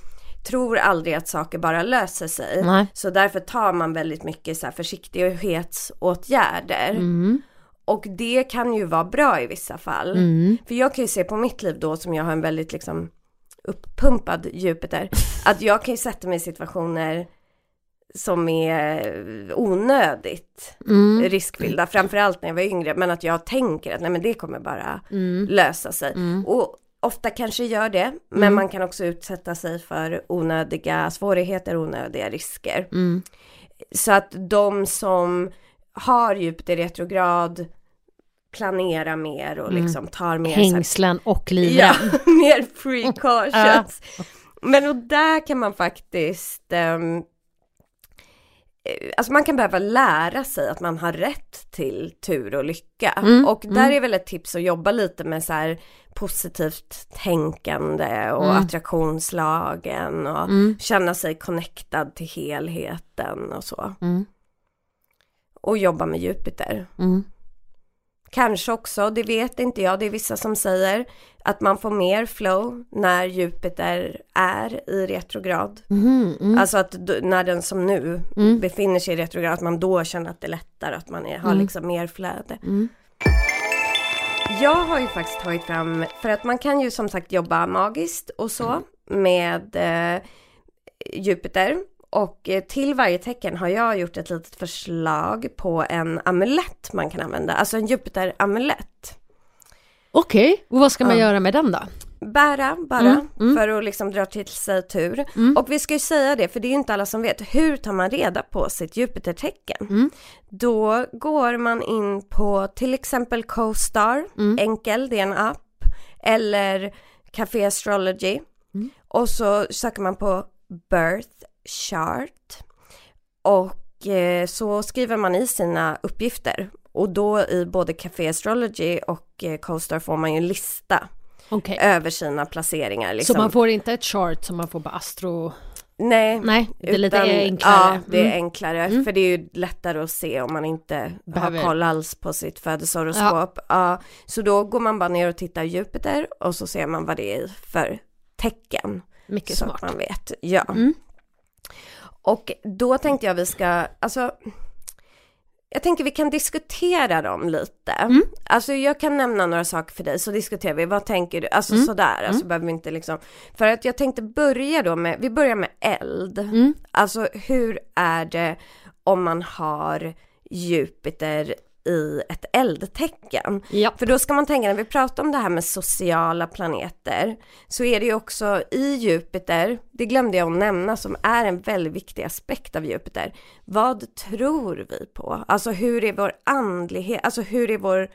tror aldrig att saker bara löser sig. Nej. Så därför tar man väldigt mycket så här försiktighetsåtgärder. Mm. Och det kan ju vara bra i vissa fall. Mm. För jag kan ju se på mitt liv då som jag har en väldigt liksom uppumpad Jupiter. Att jag kan ju sätta mig i situationer som är onödigt Mm. riskfyllda, framförallt när jag var yngre, men att jag tänker att nej men det kommer bara Mm. lösa sig. Mm. Och ofta kanske gör det, men Mm. man kan också utsätta sig för onödiga svårigheter, onödiga risker. Mm. Så att de som har Jupiter retrograd planerar mer och Mm. liksom tar mer Hängslen och livrem. Ja, mer precautions. Men och där kan man faktiskt, eh, alltså man kan behöva lära sig att man har rätt till tur och lycka. Mm, Och där mm. är väl ett tips att jobba lite med så här positivt tänkande och Mm. attraktionslagen och Mm. känna sig connectad till helheten och så. Mm. Och jobba med Jupiter. Mm. Kanske också, det vet inte jag, det är vissa som säger att man får mer flow när Jupiter är i retrograd. Mm. Mm. Alltså att när den som nu Mm. befinner sig i retrograd, att man då känner att det är lättare, att man är, har Mm. liksom mer flöde. Mm. Jag har ju faktiskt tagit fram, för att man kan ju som sagt jobba magiskt och så med eh, Jupiter. Och eh, till varje tecken har jag gjort ett litet förslag på en amulett man kan använda, alltså en Jupiter-amulett. Okej, och vad ska man Ja. göra med den då? Bära bara Mm, mm. för att liksom dra till sig tur. Mm. Och vi ska ju säga det, för det är ju inte alla som vet. Hur tar man reda på sitt Jupiter-tecken? Mm. Då går man in på till exempel CoStar, Mm. enkel, det är en app. Eller Café Astrology. Mm. Och så söker man på Birth Chart. Och eh, så skriver man i sina uppgifter. Och då i både Café Astrology och eh, CoStar får man ju en lista Okej. över sina placeringar. Liksom. Så man får inte ett chart som man får på astro... Nej, Nej, det är lite utan- enklare. Ja, det är Mm. enklare. Mm. För det är ju lättare att se om man inte Behöver- har koll alls på sitt födelsehoroskop. Ja. så då går man bara ner och tittar Jupiter och så ser man vad det är för tecken. Mycket så smart. man vet. Ja. Mm. Och då tänkte jag vi ska, alltså jag tänker vi kan diskutera dem lite. Mm. Alltså jag kan nämna några saker för dig så diskuterar vi, vad tänker du? Alltså Mm. sådär, alltså behöver vi inte liksom. För att jag tänkte börja då med, vi börjar med eld. Mm. Alltså hur är det om man har Jupiter i ett eldtecken? Ja. För då ska man tänka, när vi pratar om det här med sociala planeter, så är det ju också i Jupiter, det glömde jag att nämna, som är en väldigt viktig aspekt av Jupiter. Vad tror vi på? Alltså hur är vår andlighet, alltså hur är vår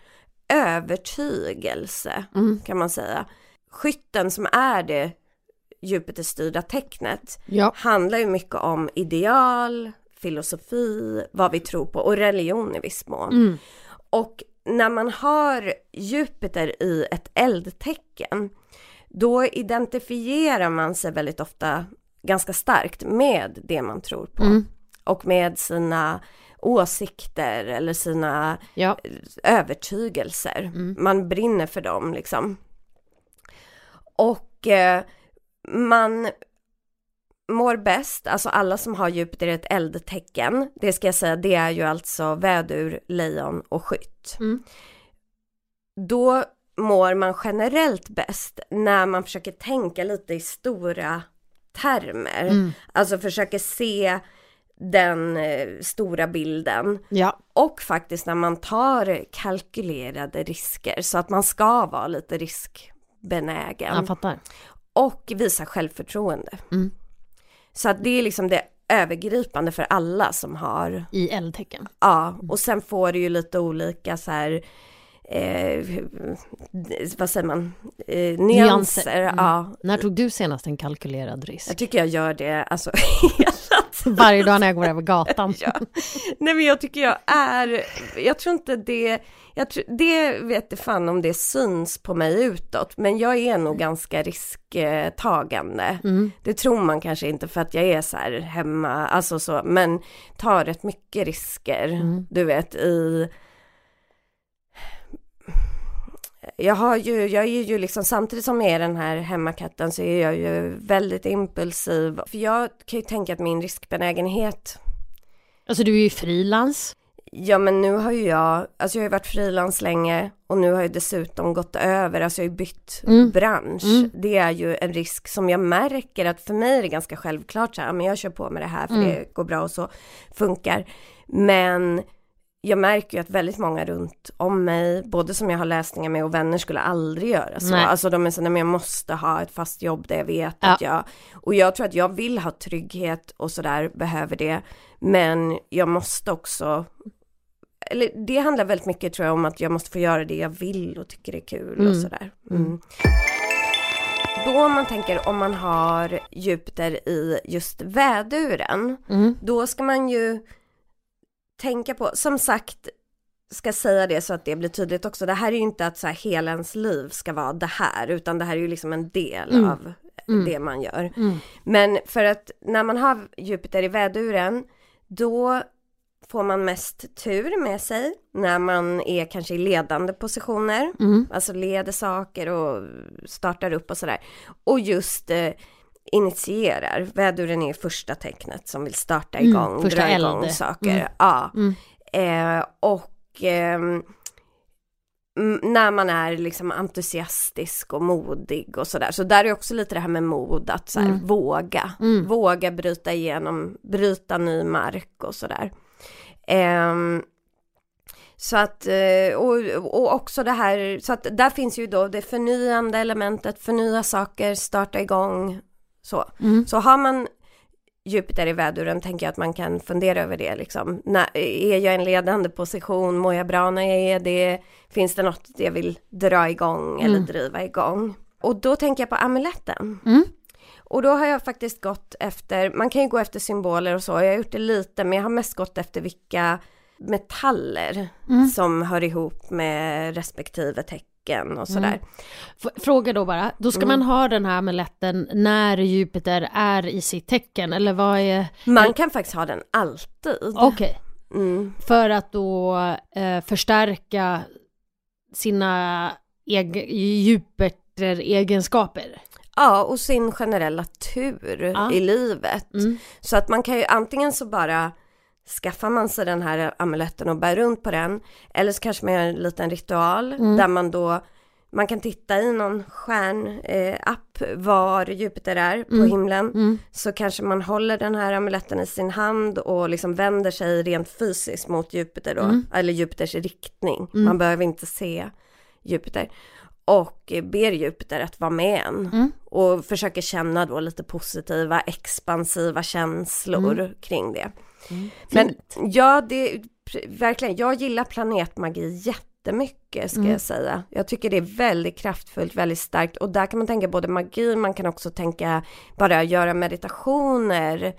övertygelse, Mm. kan man säga. Skytten som är det Jupiterstyrda tecknet, Ja. handlar ju mycket om ideal, filosofi, vad vi tror på och religion i viss mån. Mm. Och när man har Jupiter i ett eldtecken, då identifierar man sig väldigt ofta ganska starkt med det man tror på. Mm. Och med sina åsikter eller sina Ja. övertygelser. Mm. Man brinner för dem liksom. Och eh, man mår bäst, alltså alla som har Jupiter i ett eldtecken, det ska jag säga, det är ju alltså vädur, lejon och skytt. Mm. Då mår man generellt bäst när man försöker tänka lite i stora termer. Mm. Alltså försöker se den eh, stora bilden. Ja. Och faktiskt när man tar kalkylerade risker så att man ska vara lite riskbenägen. Och visa självförtroende. Mm. Så att det är liksom det övergripande för alla som har, I eldtecken. ja, och sen får det ju lite olika så här, eh, vad säger man, eh, nyanser. Mm. Ja, När tog du senast en kalkylerad risk? jag tycker jag gör det alltså hela tiden. Varje dag när jag går över gatan. Ja. Nej men jag tycker jag är, jag tror inte det, jag tror, det vet jag fan om det syns på mig utåt, men jag är nog ganska risktagande. Mm. Det tror man kanske inte för att jag är så här hemma, alltså så, men tar rätt mycket risker, Mm. du vet i jag har ju, jag är ju liksom samtidigt som jag är den här hemmakatten så är jag ju väldigt impulsiv. För jag kan ju tänka att min riskbenägenhet Alltså du är ju frilans. Ja men nu har ju jag, alltså jag har ju varit frilans länge och nu har jag dessutom gått över, alltså jag har ju bytt Mm. bransch. Mm. Det är ju en risk som jag märker att för mig är det ganska självklart så här, men jag kör på med det här för Mm. det går bra och så funkar. Men jag märker ju att väldigt många runt om mig, både som jag har läsningar med och vänner skulle aldrig göra så. Nej. Alltså de är så, nej men jag måste ha ett fast jobb där jag vet Ja. att jag, och jag tror att jag vill ha trygghet och sådär, behöver det. Men jag måste också, eller det handlar väldigt mycket tror jag om att jag måste få göra det jag vill och tycker det är kul och Mm. sådär. Mm. Då om man tänker om man har Jupiter i just väduren, Mm. då ska man ju tänka på, som sagt, ska säga det så att det blir tydligt också, det här är ju inte att så här hela ens liv ska vara det här, utan det här är ju liksom en del Mm. av Mm. det man gör. Mm. Men för att när man har Jupiter i väduren, då får man mest tur med sig när man är kanske i ledande positioner, Mm. alltså leder saker och startar upp och sådär. Och just eh, initierar, väduren är första tecknet som vill starta Mm, igång, första dra igång eld. saker. Mm. Ja. Mm. Eh, och m- när man är liksom entusiastisk och modig och sådär. Så där är också lite det här med mod, att så här, Mm. våga. Mm. Våga bryta igenom, bryta ny mark och sådär. Ehm, så att, eh, och, och också det här, så att där finns ju då det förnyande elementet, förnya saker, starta igång, så. Mm. Så har man Jupiter i väduren tänker jag att man kan fundera över det liksom. När, är jag i en ledande position? Mår jag bra när jag är det? Finns det något jag vill dra igång eller Mm. driva igång? Och då tänker jag på amuletten. Mm. Och då har jag faktiskt gått efter, man kan ju gå efter symboler och så, jag har gjort det lite, men jag har mest gått efter vilka metaller Mm. som hör ihop med respektive tecken och sådär. F- Fråga då bara, då ska Mm. man ha den här amuletten när Jupiter är i sitt tecken eller vad är... Man kan faktiskt ha den alltid. Okej, Mm. för att då eh, förstärka sina eg- Jupiter-egenskaper. Ja, och sin generella tur Ja. i livet. Mm. Så att man kan ju antingen så bara skaffar man sig den här amuletten och bär runt på den. Eller så kanske man gör en liten ritual Mm. där man då man kan titta i någon stjärnapp eh, var Jupiter är på Mm. himlen. Mm. Så kanske man håller den här amuletten i sin hand och liksom vänder sig rent fysiskt mot Jupiter då. Mm. Eller Jupiters riktning. Mm. Man behöver inte se Jupiter. Och ber Jupiter att vara med en. Mm. Och försöker känna då lite positiva, expansiva känslor kring det. Mm. Men ja, det verkligen, jag gillar planetmagi jättemycket ska Mm. jag säga. Jag tycker det är väldigt kraftfullt, väldigt starkt och där kan man tänka både magi, man kan också tänka bara göra meditationer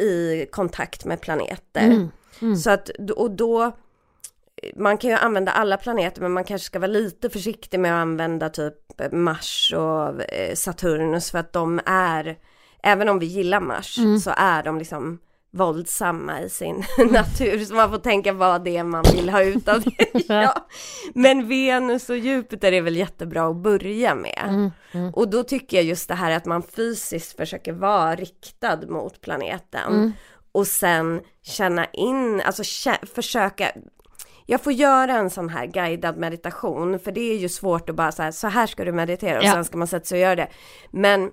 i kontakt med planeter. Mm. Mm. Så att, och då, man kan ju använda alla planeter men man kanske ska vara lite försiktig med att använda typ Mars och eh, Saturnus för att de är, även om vi gillar Mars Mm. så är de liksom våldsamma i sin natur så man får tänka vad det är man vill ha ut av det. ja. Men Venus och Jupiter är väl jättebra att börja med. Mm. Mm. Och då tycker jag just det här att man fysiskt försöker vara riktad mot planeten Mm. och sen känna in, alltså kä- försöka jag får göra en sån här guidad meditation för det är ju svårt att bara så här, så här ska du meditera och Ja. sen ska man sätta sig och göra det. Men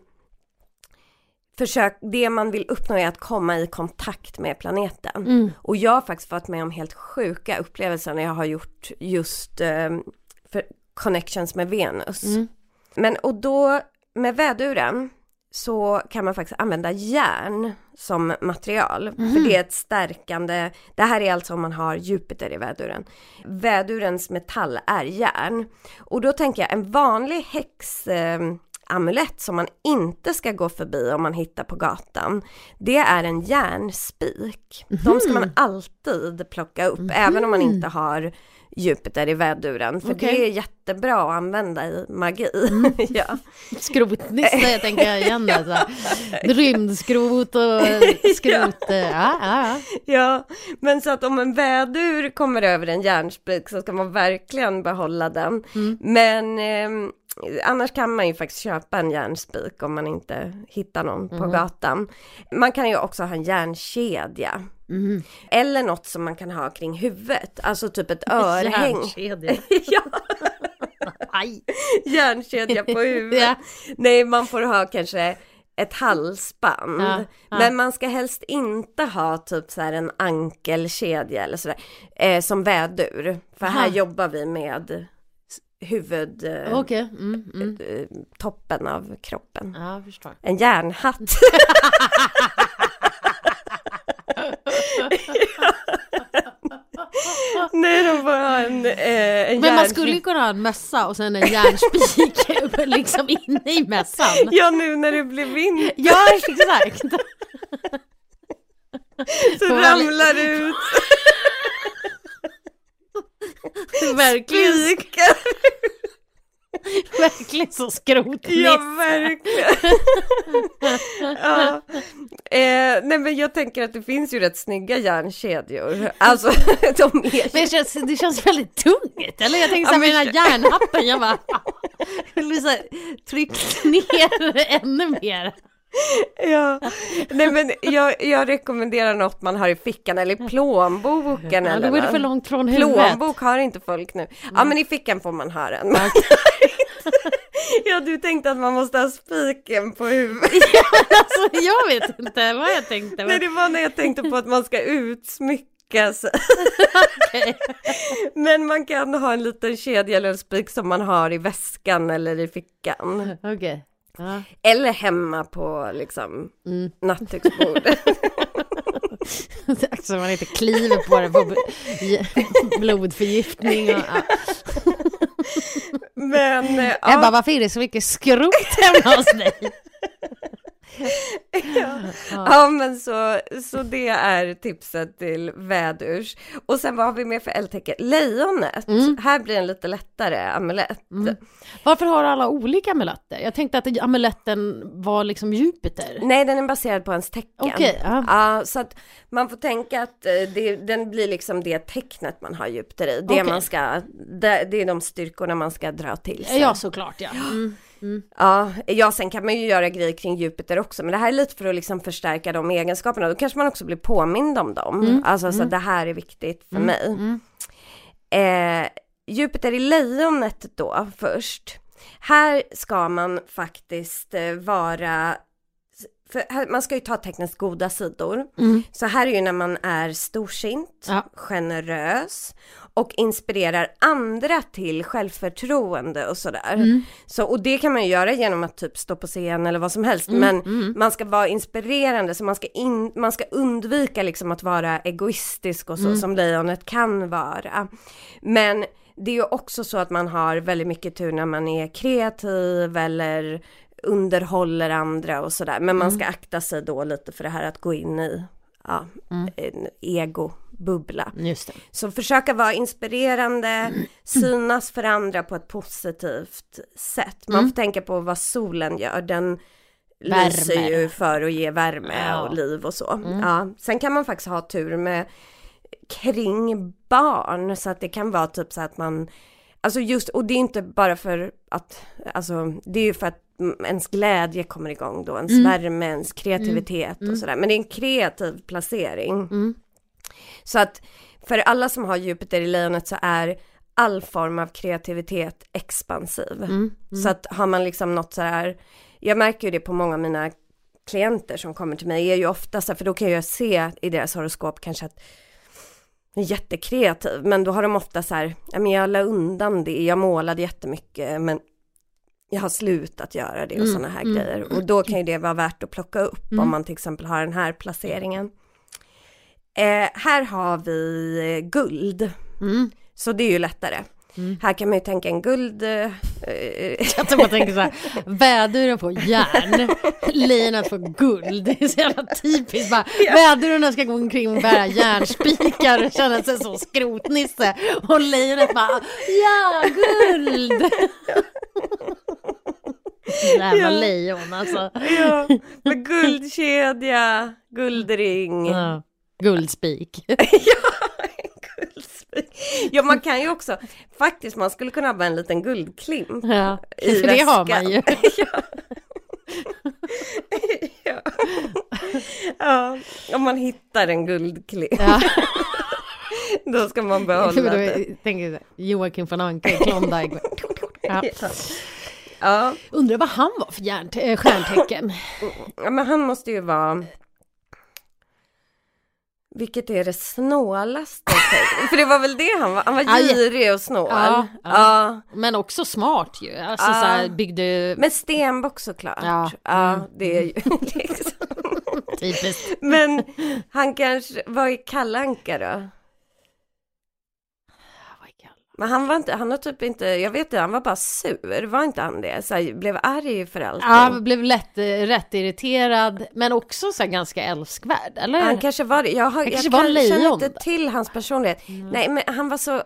försök, det man vill uppnå är att komma i kontakt med planeten. Mm. Och jag har faktiskt varit med om helt sjuka upplevelser när jag har gjort just eh, för connections med Venus. Mm. Men och då med väduren så kan man faktiskt använda järn som material. Mhm. För det är ett stärkande, det här är alltså om man har Jupiter i väduren. Vädurens metall är järn. Och då tänker jag en vanlig häx eh, amulett som man inte ska gå förbi om man hittar på gatan. Det är en järnspik. De ska man alltid plocka upp även om man inte har Jupiter i väduren. För Okej. det är jättebra att använda i magi. ja. Skrotnisse, jag tänker igen det. Så. här. Rymdskrot och skrot. Ja, ja, ja. ja, men så att om en vädur kommer över en järnspik så ska man verkligen behålla den. Mm. Men ehm, annars kan man ju faktiskt köpa en järnspik om man inte hittar någon på gatan. Man kan ju också ha en järnkedja. Mm. Eller något som man kan ha kring huvudet, alltså typ ett örhäng. Järnkedja. ja, Aj. järnkedja på huvudet. Ja. Nej, man får ha kanske ett halsband. Ja, ja. Men man ska helst inte ha typ så här en ankelkedja eller sådär. Eh, som vädur. För här Aha. jobbar vi med huvud... Eh, Okej. Mm, mm. eh, toppen av kroppen. Ja. En järnhatt. Nej, de får ha en, eh, en Men man skulle ju kunna ha en mössa och sen en järnspik liksom inne i mössan. Ja, nu när det blir vinter Ja, exakt. så ramlar det ut Verkligen, spikar. verkligen så skrotnisse. Ja, verkligen. ja. eh, nej, men jag tänker att det finns ju rätt snygga järnkedjor. Alltså, de är Men det känns, det känns väldigt tungt, eller? Jag tänkte Ja, såhär med men- den här järnhappen, jag bara... Vill såhär, tryck ner ännu mer. Ja, nej men jag, jag rekommenderar något man har i fickan eller i plånboken Ja, eller då är det för långt från huvudet. Plånbok har inte folk nu. Ja men i fickan får man ha den. ja du tänkte att man måste ha spiken på huvudet. Alltså, jag vet inte vad jag tänkte. Nej det var när jag tänkte på att man ska utsmycka. Men man kan ha en liten kedja eller en spik som man har i väskan eller i fickan. Okej. Ja. Eller hemma på liksom Mm. nattduksbordet. Så man inte kliver på det på blodförgiftning och... Ja. Men eh, Jag ja, bara, varför är det så mycket skrot hemma hos dig? ja men så, så det är tipset till vädurs. Och sen vad har vi mer för eldtecken? Lejonet. Här blir en lite lättare amulett. Varför har alla olika amuletter? Jag tänkte att amuletten var liksom Jupiter. Nej, den är baserad på ens tecken. Okej, ja. Ja, så att man får tänka att eh, det, den blir liksom det tecknet man har Jupiter i. Det Okej. man ska, det, det är de styrkorna man ska dra till sig. Ja, såklart ja. Mm. Ja, ja, sen kan man ju göra grejer kring Jupiter också, men det här är lite för att liksom förstärka de egenskaperna. Då kanske man också blir påmind om dem. Alltså så att det här är viktigt för mig. Eh, Jupiter i lejonet då först. Här ska man faktiskt eh, vara för man ska ju ta tecknets goda sidor. Så här är ju när man är storsint, Ja. generös och inspirerar andra till självförtroende och sådär. Så, och det kan man ju göra genom att typ stå på scen eller vad som helst. Men man ska vara inspirerande så man ska, in, man ska undvika liksom att vara egoistisk och så som lejonet kan vara. Men det är ju också så att man har väldigt mycket tur när man är kreativ eller underhåller andra och sådär. Men man ska akta sig då lite för det här att gå in i ja, en egobubbla. Just det. Så försöka vara inspirerande, synas för andra på ett positivt sätt. Man får tänka på vad solen gör. Den Värme. lyser ju för att ge värme Ja. och liv och så. Ja. Sen kan man faktiskt ha tur med kring barn så att det kan vara typ så att man Alltså just, och det är inte bara för att, alltså det är ju för att mm, ens glädje kommer igång då, ens värme, ens kreativitet och sådär. Men det är en kreativ placering. Så att för alla som har Jupiter i lejonet så är all form av kreativitet expansiv. Så att har man liksom något så här, jag märker ju det på många av mina klienter som kommer till mig är ju ofta så här, för då kan jag se i deras horoskop kanske att jättekreativ, men då har de ofta så här, ja men jag la undan det, jag målade jättemycket, men jag har slutat göra det och sådana här grejer. Och då kan ju det vara värt att plocka upp om man till exempel har den här placeringen. Eh, här har vi guld, Mm. så det är ju lättare. Här kan man ju tänka en guld... Eh, Jag tror man tänker så här, väduren får järn, lejonet får guld. Det är så jävla typiskt bara, väduren ska gå omkring och bära järnspikar och känna sig som skrotnisse. Och lejonet bara, ja guld! Jävla Ja. lejon alltså. ja, med guldkedja, guldring. Ja. Guldspik. ja. Ja, man kan ju också, faktiskt man skulle kunna ha en liten guldklimp. Ja, I för det har väskan. man ju. ja. ja. ja, om man hittar en guldklimp, Ja. då ska man behålla det. tänker jag Joakim von Anka i Klondike. Ja. Ja. Undrar vad han var för eh, stjärntecken. ja, men han måste ju vara vilket är det snålaste? För det var väl det han var, han var girig och snål. Ja, Ja, ja. Men också smart ju. Alltså Ja. så här, byggde Men stenbock såklart. Ja. Ja, Mm. det är ju liksom. typiskt. Men han kanske, vad är Kallanka då? Men han var inte, han har typ inte, jag vet inte, han var bara sur, var inte han det? Så här, blev arg för allting. Ja, blev lätt, rätt irriterad, men också så här ganska älskvärd, eller? Han kanske var det, jag, har, Han jag lejon känner inte till hans personlighet. Nej men han var så,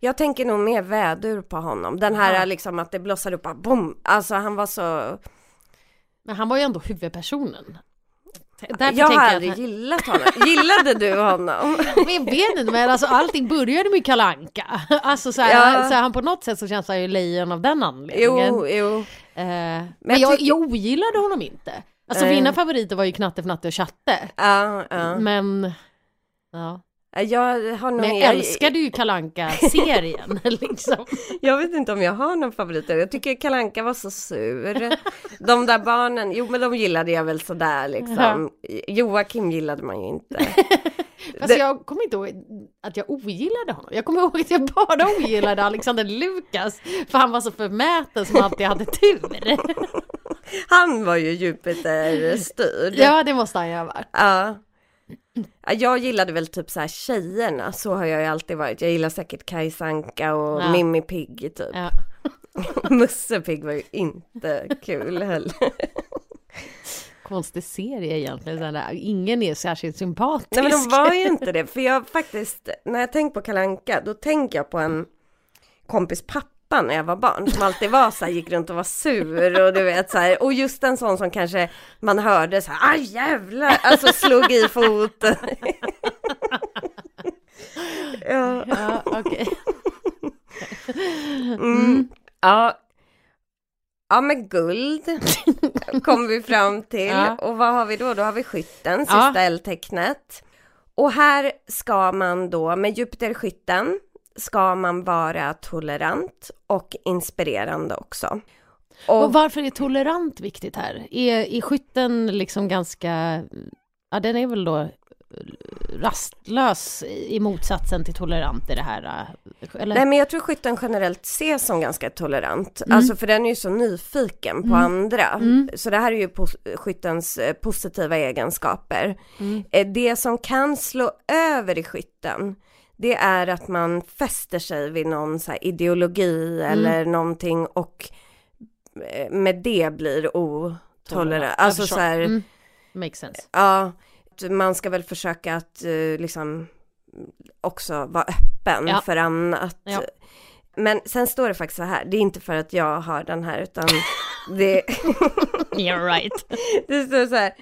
jag tänker nog mer vädur på honom. Den här Ja. liksom att det blossar upp, bara bom, alltså han var så, Men han var ju ändå huvudpersonen. Därför jag har aldrig jag att gillat honom. Gillade du honom? men jag vet inte, men alltså allting började med Kalanka. Alltså så, här, Ja. så här, han på något sätt så känns han ju lejon av den anledningen. Jo, jo. Eh, men jag jag, tycker- jag ogillade honom inte. Alltså Nej. mina favoriter var ju Knatte, Fnatte och Tjatte. Ja, ja. Men, ja. Jag har nog, Men jag älskade ju kalanka serien liksom. Jag vet inte om jag har någon favoriter. Jag tycker Kalanka var så sur. De där barnen, jo men de gillade jag väl sådär liksom. Joakim gillade man ju inte. Fast Det- jag kommer inte ihåg att jag ogillade honom. Jag kommer ihåg att jag bara ogillade Alexander Lukas. För han var så förmäten som alltid hade tur. Han var ju Jupiter-styrd. Ja, det måste han ju ha varit. Ja. Ja, Jag gillade väl typ så här tjejerna, så har jag ju alltid varit. Jag gillar säkert Kajsa Anka och Ja. Mimmi Pigg typ. Ja. Musse Pigg var ju inte kul heller. Konstig serie egentligen. Så där. Ingen är särskilt sympatisk. Nej men de var ju inte det, för jag faktiskt, när jag tänker på Kalanka, då tänker jag på en kompis pappa när jag var barn, som alltid var så här, gick runt och var sur och du vet så här, och just en sån som kanske man hörde så här, aj jävlar, alltså slog i foten. ja, Ja, okej. mm, ja. Ja men guld kom vi fram till Ja. och vad har vi då? Då har vi skytten, Ja. sista eldtecknet. Och här ska man då med Jupiter skytten ska man vara tolerant och inspirerande också. Och, Och varför är tolerant viktigt här? Är, är skytten liksom ganska, ja den är väl då rastlös i motsatsen till tolerant i det här? Eller? nej men jag tror skytten generellt ses som ganska tolerant, Mm. alltså för den är ju så nyfiken på andra. Så det här är ju pos- skyttens eh, positiva egenskaper. Mm. Eh, Det som kan slå över i skytten, det är att man fäster sig vid någon så ideologi Mm. eller någonting och eh, med det blir otolerant. Alltså så här, Mm. Makes sense. ja, man ska väl försöka att eh, liksom också vara öppen Ja. för annat. Ja. Men sen står det faktiskt så här, det är inte för att jag har den här utan det, You're right. det står så här.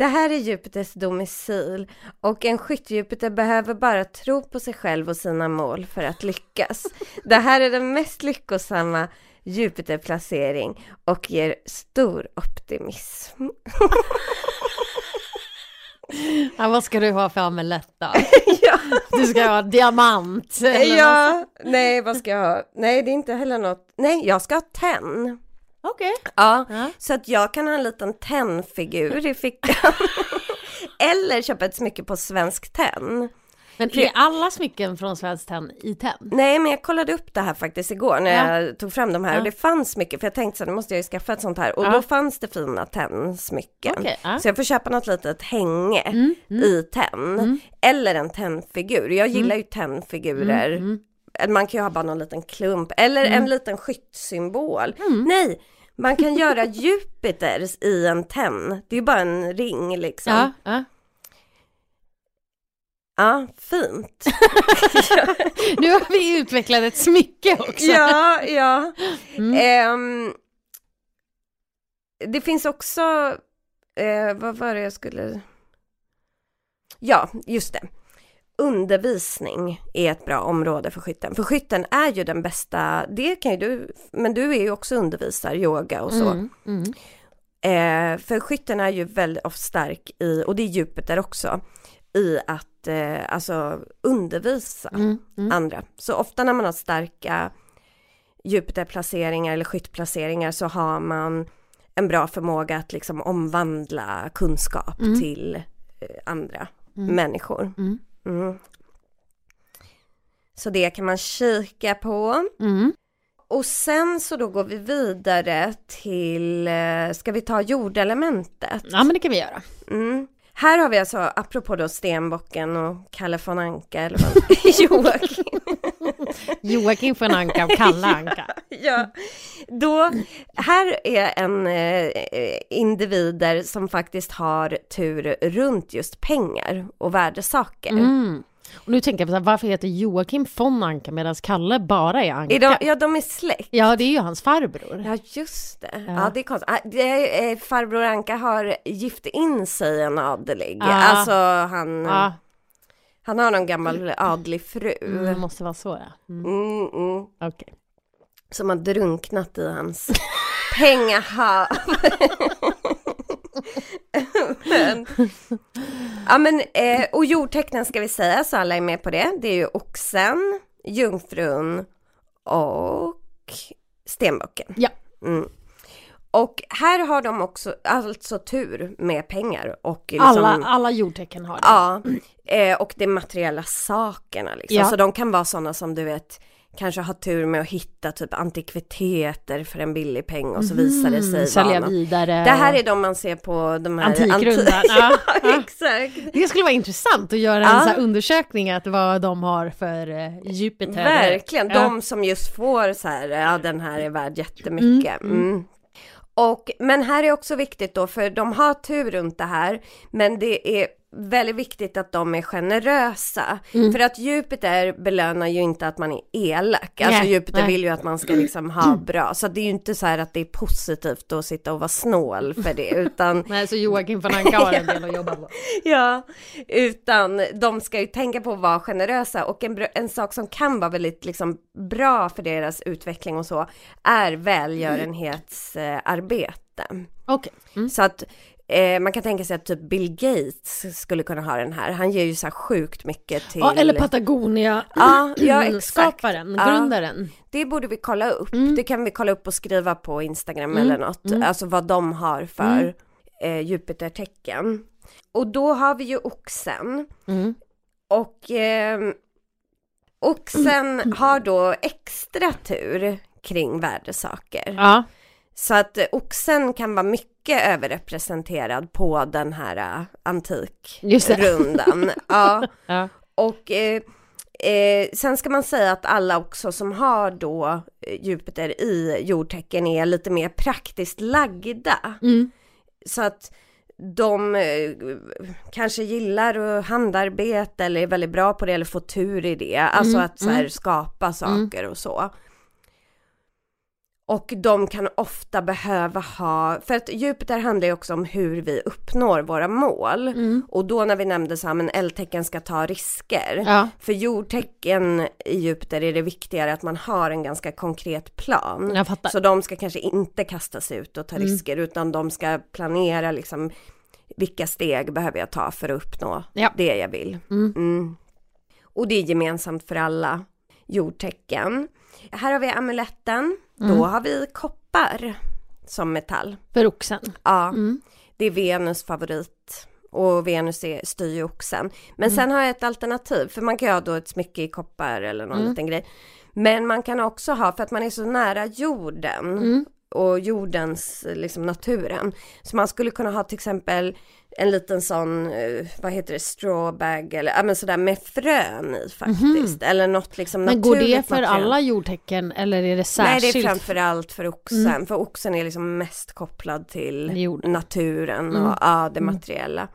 Det här är Jupiters domicil och en skytt-Jupiter behöver bara tro på sig själv och sina mål för att lyckas. Det här är den mest lyckosamma Jupiter-placering och ger stor optimism. Ja, vad ska du ha för amulett då? ja. Du ska ha diamant? Ja, nej vad ska jag ha? Nej det är inte heller något, nej jag ska ha tenn. Okej. Ja, Ja. så att jag kan ha en liten tennfigur i fickan. Eller köpa ett smycke på Svensk Tenn. Men är alla smycken från Svenskt Tenn i tenn? Nej men jag kollade upp det här faktiskt igår när Ja. jag tog fram de här Ja. och det fanns mycket för jag tänkte så nu måste jag ju skaffa ett sånt här och Ja. då fanns det fina tennsmycken. Ja. Så jag får köpa något litet hänge Mm, mm. i tenn. Eller en tennfigur, jag gillar ju tennfigurer. Mm, Man kan ju ha bara någon liten klump eller en liten skyttsymbol. Mm. Nej, man kan göra Jupiters i en tenn. Det är ju bara en ring liksom. Ja, ja. Ja, fint. Nu har vi utvecklat ett smycke också. ja, ja. Mm. Ehm, det finns också, eh, vad var det jag skulle... Ja, just det. Undervisning är ett bra område för skytten. För skytten är ju den bästa, det kan ju du, men du är ju också undervisare, yoga och så. Mm, mm. Eh, för skytten är ju väldigt stark i, och det är djupet där också, i att eh, alltså undervisa Mm, mm. andra. Så ofta när man har starka Jupiterplaceringar eller skyttplaceringar så har man en bra förmåga att liksom omvandla kunskap Mm. till eh, andra Mm. människor. Mm. Så det kan man kika på. Mm. Och sen så då går vi vidare till, eh, ska vi ta jordelementet? Ja men det kan vi göra. Mm. Här har vi alltså, apropå då Stenbocken och Kalle von Anka eller vad Joakim. Joakim von Anka och Kalle Anka. ja, då, här är en eh, individer som faktiskt har tur runt just pengar och värdesaker. Mm. Och nu tänker jag på så här, varför heter Joakim von Anka medan Kalle bara är Anka? Är de, ja, de är släkt. Ja det är ju hans farbror. Ja, just det. Ja, Ja. det är konstigt. Ah, Det är, eh, farbror Anka har gift in sig en adelig. Ja. Alltså han, Ja, han har någon gammal adlig fru. mm, det måste vara så ja. Mm. Mm, mm. Okej. Som har drunknat i hans pengahav. men, ja men, eh, och jordtecknen ska vi säga så alla är med på det. Det är ju oxen, jungfrun och stenbocken. Ja. Mm. Och här har de också alltså tur med pengar och liksom, Alla, alla jordtecken har det. Ja, eh, och de materiella sakerna liksom. Ja. Så de kan vara sådana som du vet kanske har tur med att hitta typ antikviteter för en billig peng och så visar det sig Mm, sälja vidare. Det här är de man ser på de här Antikrundan, anti- ja, ja, exakt. Det skulle vara intressant att göra Ja. en så här undersökning att vad de har för eh, Jupiter. Verkligen, Ja. de som just får så här, ja den här är värd jättemycket. Mm, mm. Och, men här är också viktigt då, för de har tur runt det här, men det är väldigt viktigt att de är generösa. Mm. För att Jupiter belönar ju inte att man är elak. Alltså Nej, Jupiter nej. vill ju att man ska liksom ha bra. Så det är ju inte så här att det är positivt att sitta och vara snål för det, utan Nej, så Joakim von Anka har en del att jobba på. Ja, utan de ska ju tänka på att vara generösa och en, en sak som kan vara väldigt liksom bra för deras utveckling och så är välgörenhetsarbete. Okej. Mm. Så att eh, man kan tänka sig att typ Bill Gates skulle kunna ha den här. Han ger ju så här sjukt mycket till... Ja, eller Patagonia. Ja, ja Mm, exakt. Skaparen, Ja. grundaren. Det borde vi kolla upp. Mm. Det kan vi kolla upp och skriva på Instagram Mm, eller något. mm. Alltså vad de har för eh, Jupitertecken. Och då har vi ju oxen. Mm. Och eh, oxen har då extra tur kring värdesaker. Ja. Så att oxen kan vara mycket överrepresenterad på den här det. antikrundan. ja. Ja. Och eh, eh, sen ska man säga att alla också som har då eh, Jupiter i jordtecken är lite mer praktiskt lagda. Mm. Så att de eh, kanske gillar att handarbeta eller är väldigt bra på det eller får tur i det. Alltså Mm, att så här, mm. skapa saker och så. Och de kan ofta behöva ha, för att Jupiter handlar ju också om hur vi uppnår våra mål. Mm. Och då när vi nämnde så här, men eldtecken ska ta risker. Ja. För jordtecken i Jupiter är det viktigare att man har en ganska konkret plan. Så de ska kanske inte kasta sig ut och ta Mm. risker utan de ska planera liksom vilka steg behöver jag ta för att uppnå Ja. det jag vill. Mm. Mm. Och det är gemensamt för alla jordtecken. Här har vi amuletten, Mm. då har vi koppar som metall. För oxen. Ja, Mm. det är Venus favorit och Venus är, styr ju oxen. Men Mm. sen har jag ett alternativ, för man kan ju ha då ett smycke i koppar eller någon Mm. liten grej. Men man kan också ha, för att man är så nära jorden Mm. och jordens, liksom naturen. Så man skulle kunna ha till exempel en liten sån, eh, vad heter det, strawbag eller ja men sådär med frön i faktiskt. Eller något liksom Mhm. Men går det naturligt för material. alla jordtecken eller är det Nej särskilt? det är framförallt för oxen, för oxen är liksom mest kopplad till Jorden. naturen Mm. och ja, det Mm. materiella.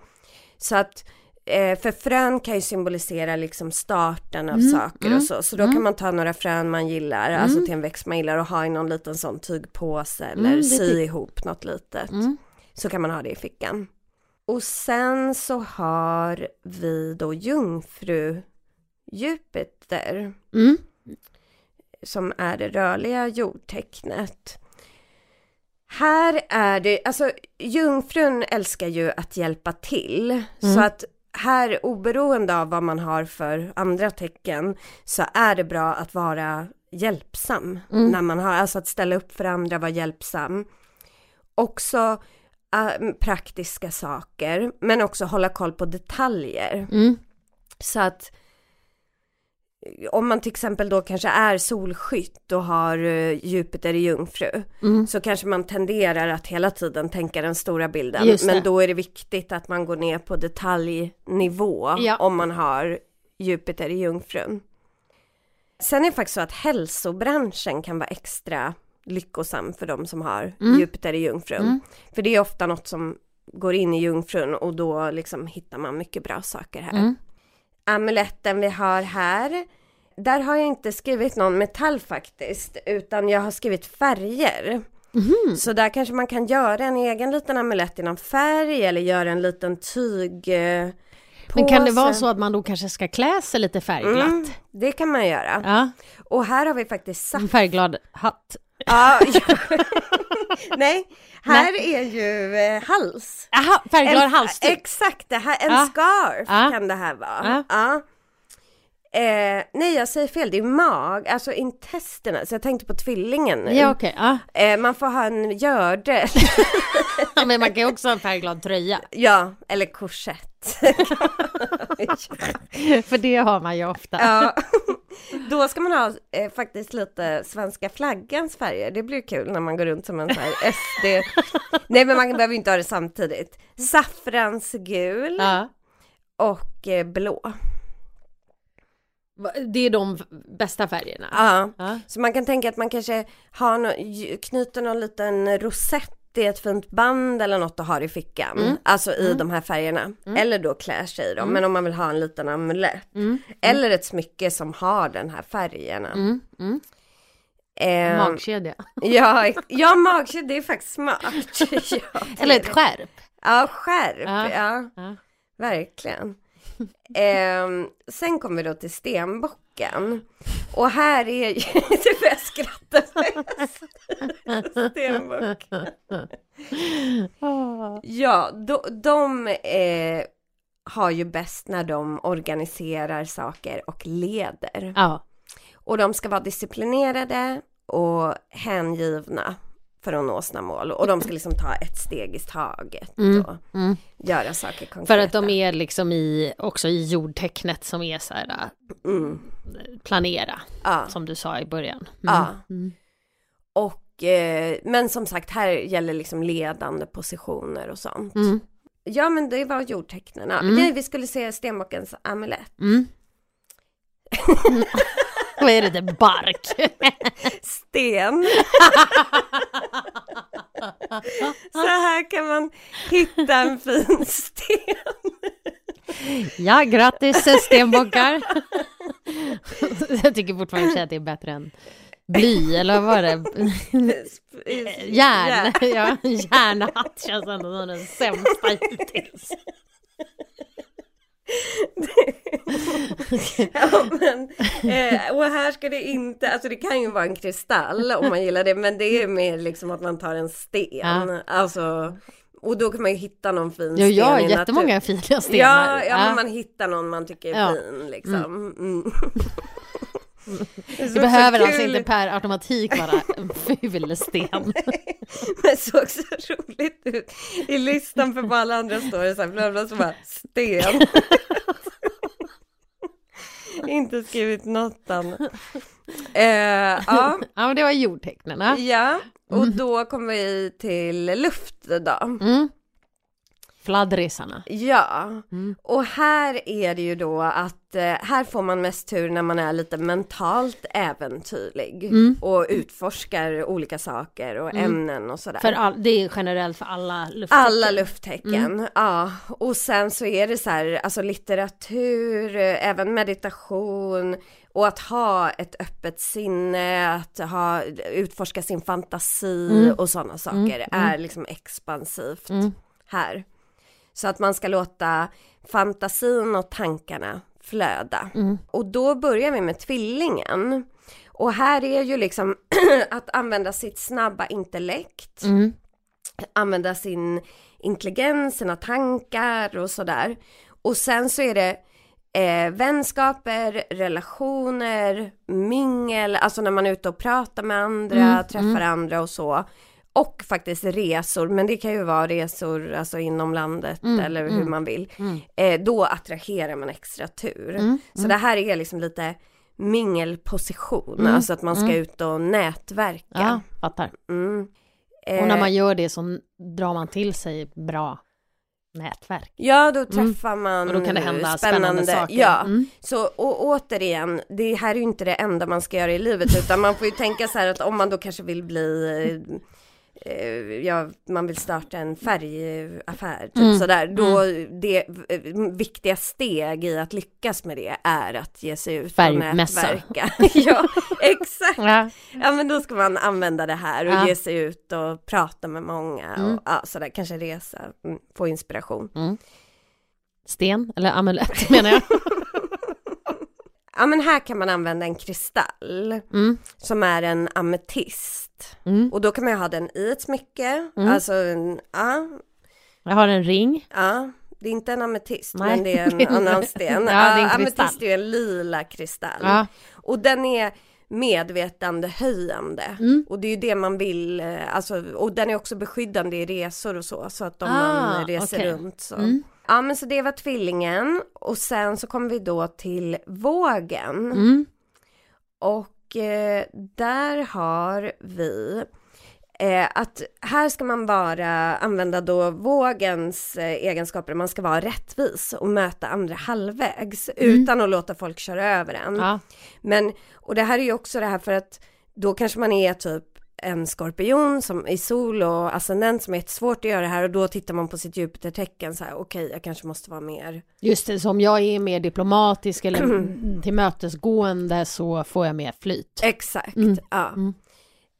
Så att eh, för frön kan ju symbolisera liksom starten av Mm, saker mm, och så. Så då mm. kan man ta några frön man gillar, Mm. alltså till en växt man gillar och ha i någon liten sån tygpåse eller Mm, sy tyck- ihop något litet. Mm. Så kan man ha det i fickan. Och sen så har vi då Jupiter Mm. som är det rörliga jordtecknet. Här är det, alltså jungfrun älskar ju att hjälpa till. Så att här oberoende av vad man har för andra tecken så är det bra att vara hjälpsam när man har, alltså att ställa upp för andra, vara hjälpsam. Också praktiska saker, men också hålla koll på detaljer. Mm. Så att om man till exempel då kanske är solskytt och har eh, Jupiter i jungfru Mm. så kanske man tenderar att hela tiden tänka den stora bilden. Men då är det viktigt att man går ner på detaljnivå Ja. om man har Jupiter i jungfrun. Sen är det faktiskt så att hälsobranschen kan vara extra lyckosam för de som har Mm. Jupiter i jungfrun. För det är ofta något som går in i jungfrun och då liksom hittar man mycket bra saker här Mm. amuletten vi har här. Där har jag inte skrivit någon metall faktiskt, utan jag har skrivit färger. Mhm. Så där kanske man kan göra en egen liten amulett i någon färg eller göra en liten tyg eh, Men kan det vara så att man då kanske ska klä sig lite färgglatt? Mm, det kan man göra. Ja, Och här har vi faktiskt saft. en färgglad hatt. Ja. Nej, här är ju eh, hals. Jaha, färgglad halsduk. Exakt, det här, en Ja. scarf Ja. kan det här vara. Ja. Eh, nej, jag säger fel, det är mag, alltså intestinen, så jag tänkte på tvillingen nu. Ja, okej. Ja. Eh, man får ha en gördel, Ja, Men man kan ju också ha en färgglad tröja. ja, eller korsett. För det har man ju ofta. ja. Då ska man ha eh, faktiskt lite svenska flaggans färger, det blir kul när man går runt som en sån här SD. nej, men man behöver inte ha det samtidigt. Saffransgul Ja. och eh, blå. Det är de bästa färgerna. Ja. Ja. Så man kan tänka att man kanske har no, knyter någon liten rosett i ett fint band eller något och har i fickan. Mm. Alltså i de här färgerna. Eller då klär sig i dem. Men om man vill ha en liten amulett. Mm. Eller ett smycke som har den här färgerna. Mm. Mm. Ehm, Magkedja. ja, ja magkedja det är faktiskt smart. ja, Eller ett skärp. Ja, skärp. Ja, Ja. verkligen. Ehm, sen kommer vi då till stenbocken. Och här är ju, det får jag skratta. Stenbock. Ja, de, de eh, har ju bäst när de organiserar saker och leder. Ja. Och de ska vara disciplinerade och hängivna för att nå sina mål. Och de ska liksom ta ett steg i taget och Mm. göra saker konkreta. För att de är liksom i, också i jordtecknet som är så här, äh, Mm. planera, Ja. som du sa i början. Mm. Ja. Mm. Och, eh, men som sagt, här gäller liksom ledande positioner och sånt. Mm. Ja, men det var jordtecknen. Mm. Nej, vi skulle se stenbockens amulett. Mm. Vad är det där bark? Sten. Så här kan man hitta en fin sten. ja, grattis stenbockar. Jag tycker fortfarande att det är bättre än bly, eller vad var det? Järn, ja, järnhatt känns ändå som den sämsta hittills. Ja, men, eh, och här ska det inte, alltså det kan ju vara en kristall om man gillar det, men det är mer liksom att man tar en sten. Ja. Alltså, och då kan man ju hitta någon fin Ja, sten i jättemånga natur. fina stenar. Ja, ja, men man hittar någon man tycker är Ja. fin liksom. Mm. Det behöver alltså inte per automatik vara en ful sten. Men såg så roligt ut. I listan för alla andra står det så här, bla bla, så bara sten. inte skrivit något annat. Eh, ja, Ja, men det var jordtecknen. ja. ja, och då kommer vi till luft då. Mm. Fladdrisarna. Ja, Mm. och här är det ju då att eh, här får man mest tur när man är lite mentalt äventyrlig Mm. och utforskar olika saker och ämnen och sådär. För all, det är generellt för alla lufttecken. Alla lufttecken, ja. Och sen så är det så här, alltså litteratur, eh, även meditation och att ha ett öppet sinne, att ha, utforska sin fantasi och sådana saker är liksom expansivt här. Så att man ska låta fantasin och tankarna flöda. Mm. Och då börjar vi med tvillingen. Och här är ju liksom att använda sitt snabba intellekt, Mm. använda sin intelligens, sina tankar och sådär. Och sen så är det eh, vänskaper, relationer, mingel, alltså när man är ute och pratar med andra, Mm, träffar andra och så. Och faktiskt resor, men det kan ju vara resor alltså inom landet Mm, eller hur mm, man vill. Mm. Eh, då attraherar man extra tur. Mm. Så det här är liksom lite mingelposition, Mm, alltså att man ska mm. ut och nätverka. Ja, fattar. Mm. Och när Eh, man gör det så drar man till sig bra nätverk. Ja, då träffar man Mm. Och då kan det hända spännande, saker. Ja, Mm. så och återigen, det här är ju inte det enda man ska göra i livet utan man får ju tänka så här att om man då kanske vill bli eh, eh, ja, man vill starta en färgaffär, typ Mm. sådär, då det eh, viktiga steg i att lyckas med det är att ge sig ut och Färgmässa. nätverka. ja, exakt. Ja. Ja men då ska man använda det här och Ja. ge sig ut och prata med många Mm. och ja, sådär, kanske resa, mm, få inspiration. Mm. Sten, eller amulett menar jag. Ja men här kan man använda en kristall Mm. som är en ametist. Mm. Och då kan man ju ha den i ett smycke, Mm. alltså en, ja, Jag har en ring. ja. Det är inte en ametist Nej. men det är en annan sten. Ja, det är en kristall. ametist är ju en lila kristall. Ja. Och den är medvetandehöjande. Mm. Och det är ju det man vill, eh, alltså, och den är också beskyddande i resor och så, så att om Ah, man reser okej. runt så. Mm. Ja men så det var tvillingen och sen så kommer vi då till vågen. Mm. Och eh, där har vi eh, att här ska man bara använda då vågens eh, egenskaper, man ska vara rättvis och möta andra halvvägs utan att låta folk köra över en. Ja. Men, och det här är ju också det här för att då kanske man är typ en skorpion som i sol och ascendent som är jättesvårt att göra det här och då tittar man på sitt Jupitertecken så här okej jag kanske måste vara mer Just det, som jag är mer diplomatisk eller tillmötesgående så får jag mer flyt. Exakt, Mm. ja. Mm.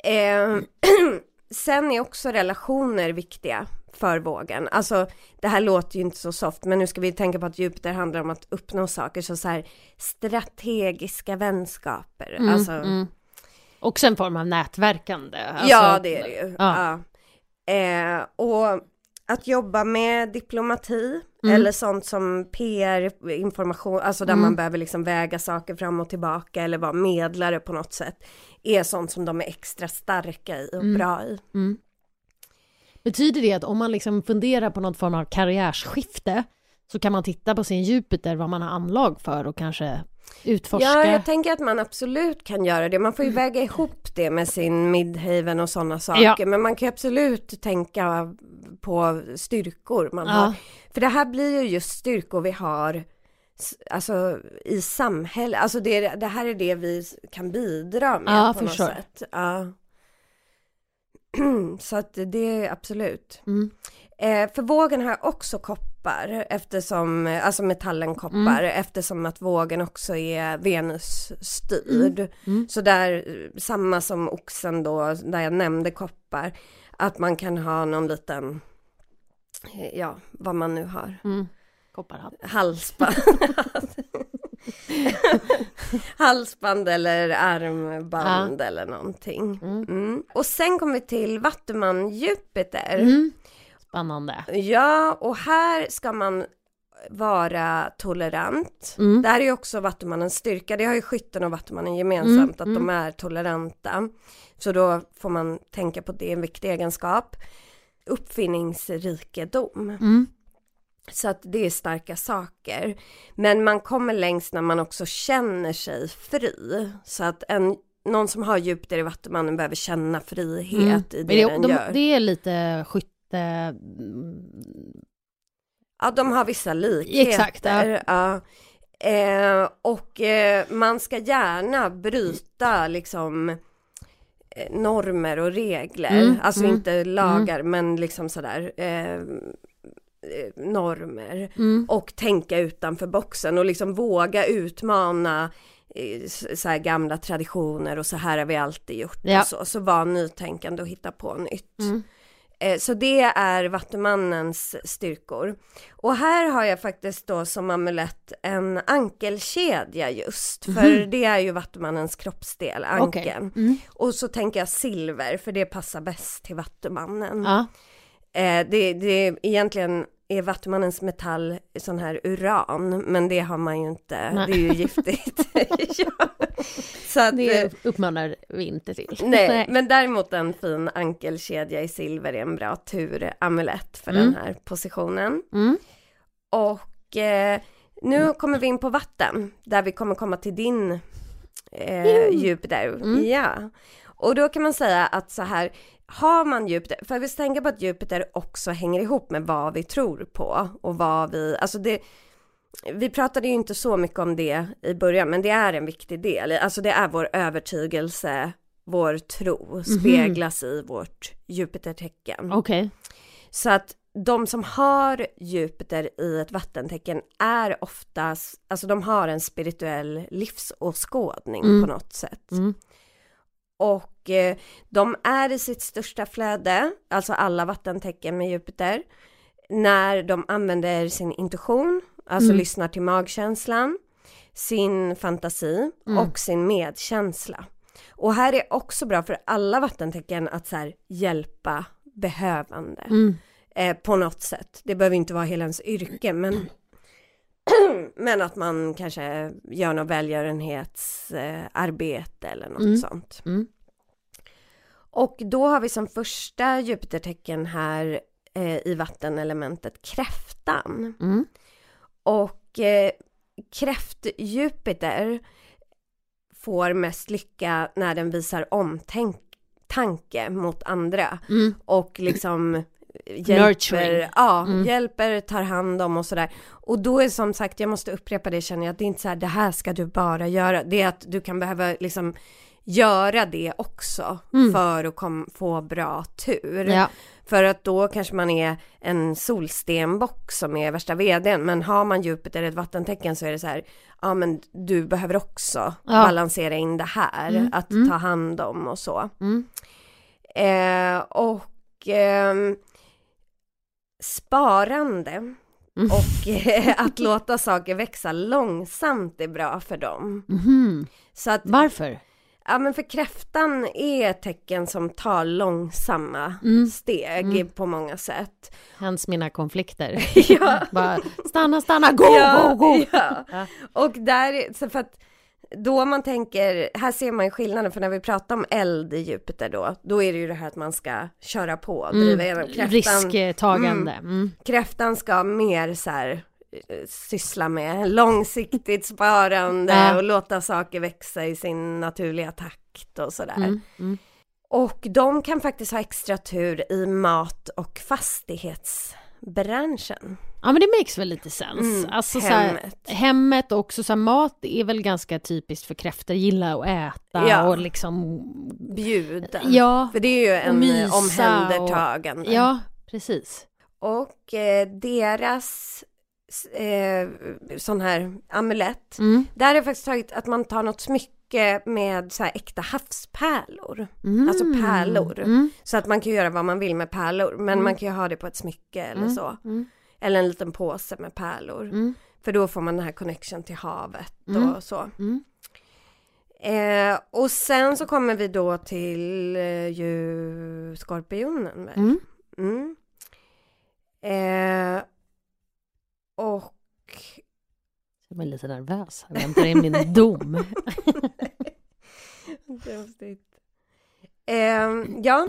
Eh, sen är också relationer viktiga för vågen. Alltså det här låter ju inte så soft men nu ska vi tänka på att Jupiter handlar om att uppnå saker så, så här strategiska vänskaper. Mm, alltså, mm. Också en form av nätverkande. Alltså, ja det är det ju. ja. Ja. Eh, och att jobba med diplomati Mm. eller sånt som PR, information, alltså där Mm. man behöver liksom väga saker fram och tillbaka eller vara medlare på något sätt, är sånt som de är extra starka i och Mm. bra i. Mm. Betyder det att om man liksom funderar på någon form av karriärsskifte så kan man titta på sin Jupiter, vad man har anlag för och kanske utforska? Ja, jag tänker att man absolut kan göra det. Man får ju väga ihop det med sin midhaven och sådana saker. Ja. Men man kan ju absolut tänka på styrkor man Ja. har. För det här blir ju just styrkor vi har Alltså i samhället, alltså det, det här är det vi kan bidra med Ja, på något sätt. Ja. Så att det är absolut. Mm. Eh, för vågen har också koppar eftersom, alltså metallen koppar eftersom att vågen också är Venus styrd. Mm. Så där, samma som oxen då, där jag nämnde koppar, att man kan ha någon liten, ja, vad man nu har, Mm. Kopparhatt. halsband. Halsband eller armband eller någonting. Mm. Mm. Och sen kommer vi till Vattuman Jupiter. Mm. Spännande. Ja, och här ska man vara tolerant. Mm. Det här är ju också Vattumannens styrka. Det har ju skytten och Vattumannen gemensamt, att Mm, de är toleranta. Så då får man tänka på det, en viktig egenskap. Uppfinningsrikedom. Mm. Så att det är starka saker. Men man kommer längst när man också känner sig fri. Så att en, någon som har Jupiter i Vattumannen behöver känna frihet i Men det det, den de, gör. det är lite skytte... Ja, de har vissa likheter. Exakt, ja. ja. Eh, och eh, man ska gärna bryta liksom eh, normer och regler. Mm, alltså mm, inte lagar men liksom sådär eh, eh, normer. Mm. Och tänka utanför boxen och liksom våga utmana eh, så här gamla traditioner och så här har vi alltid gjort Ja. och så. Så var nytänkande och hitta på nytt. Mm. Eh, Så det är Vattumannens styrkor. Och här har jag faktiskt då som amulett en ankelkedja just, för det är ju Vattumannens kroppsdel, ankeln. Mm. Och så tänker jag silver, för det passar bäst till Vattumannen. Ja. Eh, det, det egentligen är Vattumannens metall sån här uran, men det har man ju inte, Nej. det är ju giftigt. ja. Så att, eh, Det uppmanar vi inte till. Nej, men däremot en fin ankelkedja i silver är en bra turamulett för Mm. den här positionen. Mm. Och eh, nu kommer vi in på vatten, där vi kommer komma till din eh, Mm. Jupiter. Mm. Ja. Och då kan man säga att så här, har man Jupiter, för vi ska tänka på att Jupiter också hänger ihop med vad vi tror på och vad vi, alltså det, vi pratade ju inte så mycket om det i början, men det är en viktig del, alltså det är vår övertygelse, vår tro speglas i vårt Jupitertecken. Okej. Så att de som har Jupiter i ett vattentecken är oftast, alltså de har en spirituell livsåskådning Mm. på något sätt. Mm. Och eh, de är i sitt största flöde, alltså alla vattentecken med Jupiter, när de använder sin intuition, alltså Mm. lyssnar till magkänslan, sin fantasi Mm. och sin medkänsla. Och här är också bra för alla vattentecken att så här, hjälpa behövande Mm. eh, på något sätt. Det behöver inte vara hela ens yrke, men, men att man kanske gör något välgörenhetsarbete arbete eller något Mm. sånt. Mm. Och då har vi som första Jupitertecken här eh, i vattenelementet kräftan. Mm. Och eh, kräft-Jupiter får mest lycka när den visar omtanke mot andra Mm. och liksom hjälper, Nurturing. ja, Mm. hjälper, tar hand om och sådär. Och då är som sagt, jag måste upprepa det känner jag, att det är inte så här, det här ska du bara göra. Det är att du kan behöva liksom göra det också Mm. för att kom, få bra tur. Ja. För att då kanske man är en solstenbock som är värsta vdn, men har man Jupiter ett vattentecken så är det så här, ja men du behöver också Ja. balansera in det här, Mm, att mm. ta hand om och så. Mm. Eh, och ehm, sparande Mm. och eh, att låta saker växa långsamt är bra för dem. Mhm. Så att, Varför? ja men för kräftan är ett tecken som tar långsamma Mm. steg Mm. på många sätt. Hens mina konflikter. Ja. Bara stanna, stanna, go, ja, go, go! Ja. Ja. Och där, så för att då man tänker, här ser man ju skillnaden, för när vi pratar om eld i Jupiter då, då är det ju det här att man ska köra på, driva igenom. Mm. Kräftan, Risktagande. Mm. kräftan ska mer så här eh, syssla med långsiktigt sparande Ja. och låta saker växa i sin naturliga takt och sådär. Mm. Mm. Och de kan faktiskt ha extra tur i mat och fastighetsbranschen. Ja men det makes väl lite sens. Mm, alltså, Så här, hemmet. hemmet och också så här, mat är väl ganska typiskt för kräftor, gilla att äta Ja. och liksom Bjuda. Ja, För det är ju en mysa omhändertagande. ja precis. Och eh, deras eh, sån här amulett, Mm. där har jag faktiskt tagit att man tar något smycke med så här äkta havspärlor. Mm. Alltså pärlor. Mm. Så att man kan göra vad man vill med pärlor, men Mm. man kan ju ha det på ett smycke eller Mm. så. Eller en liten påse med pärlor. Mm. För då får man den här connection till havet Mm. och så. Mm. Eh, och sen så kommer vi då till eh, ju skorpionen väl? Mm. Mm. Eh, och Jag är lite nervös, jag väntar in min dom. eh, ja,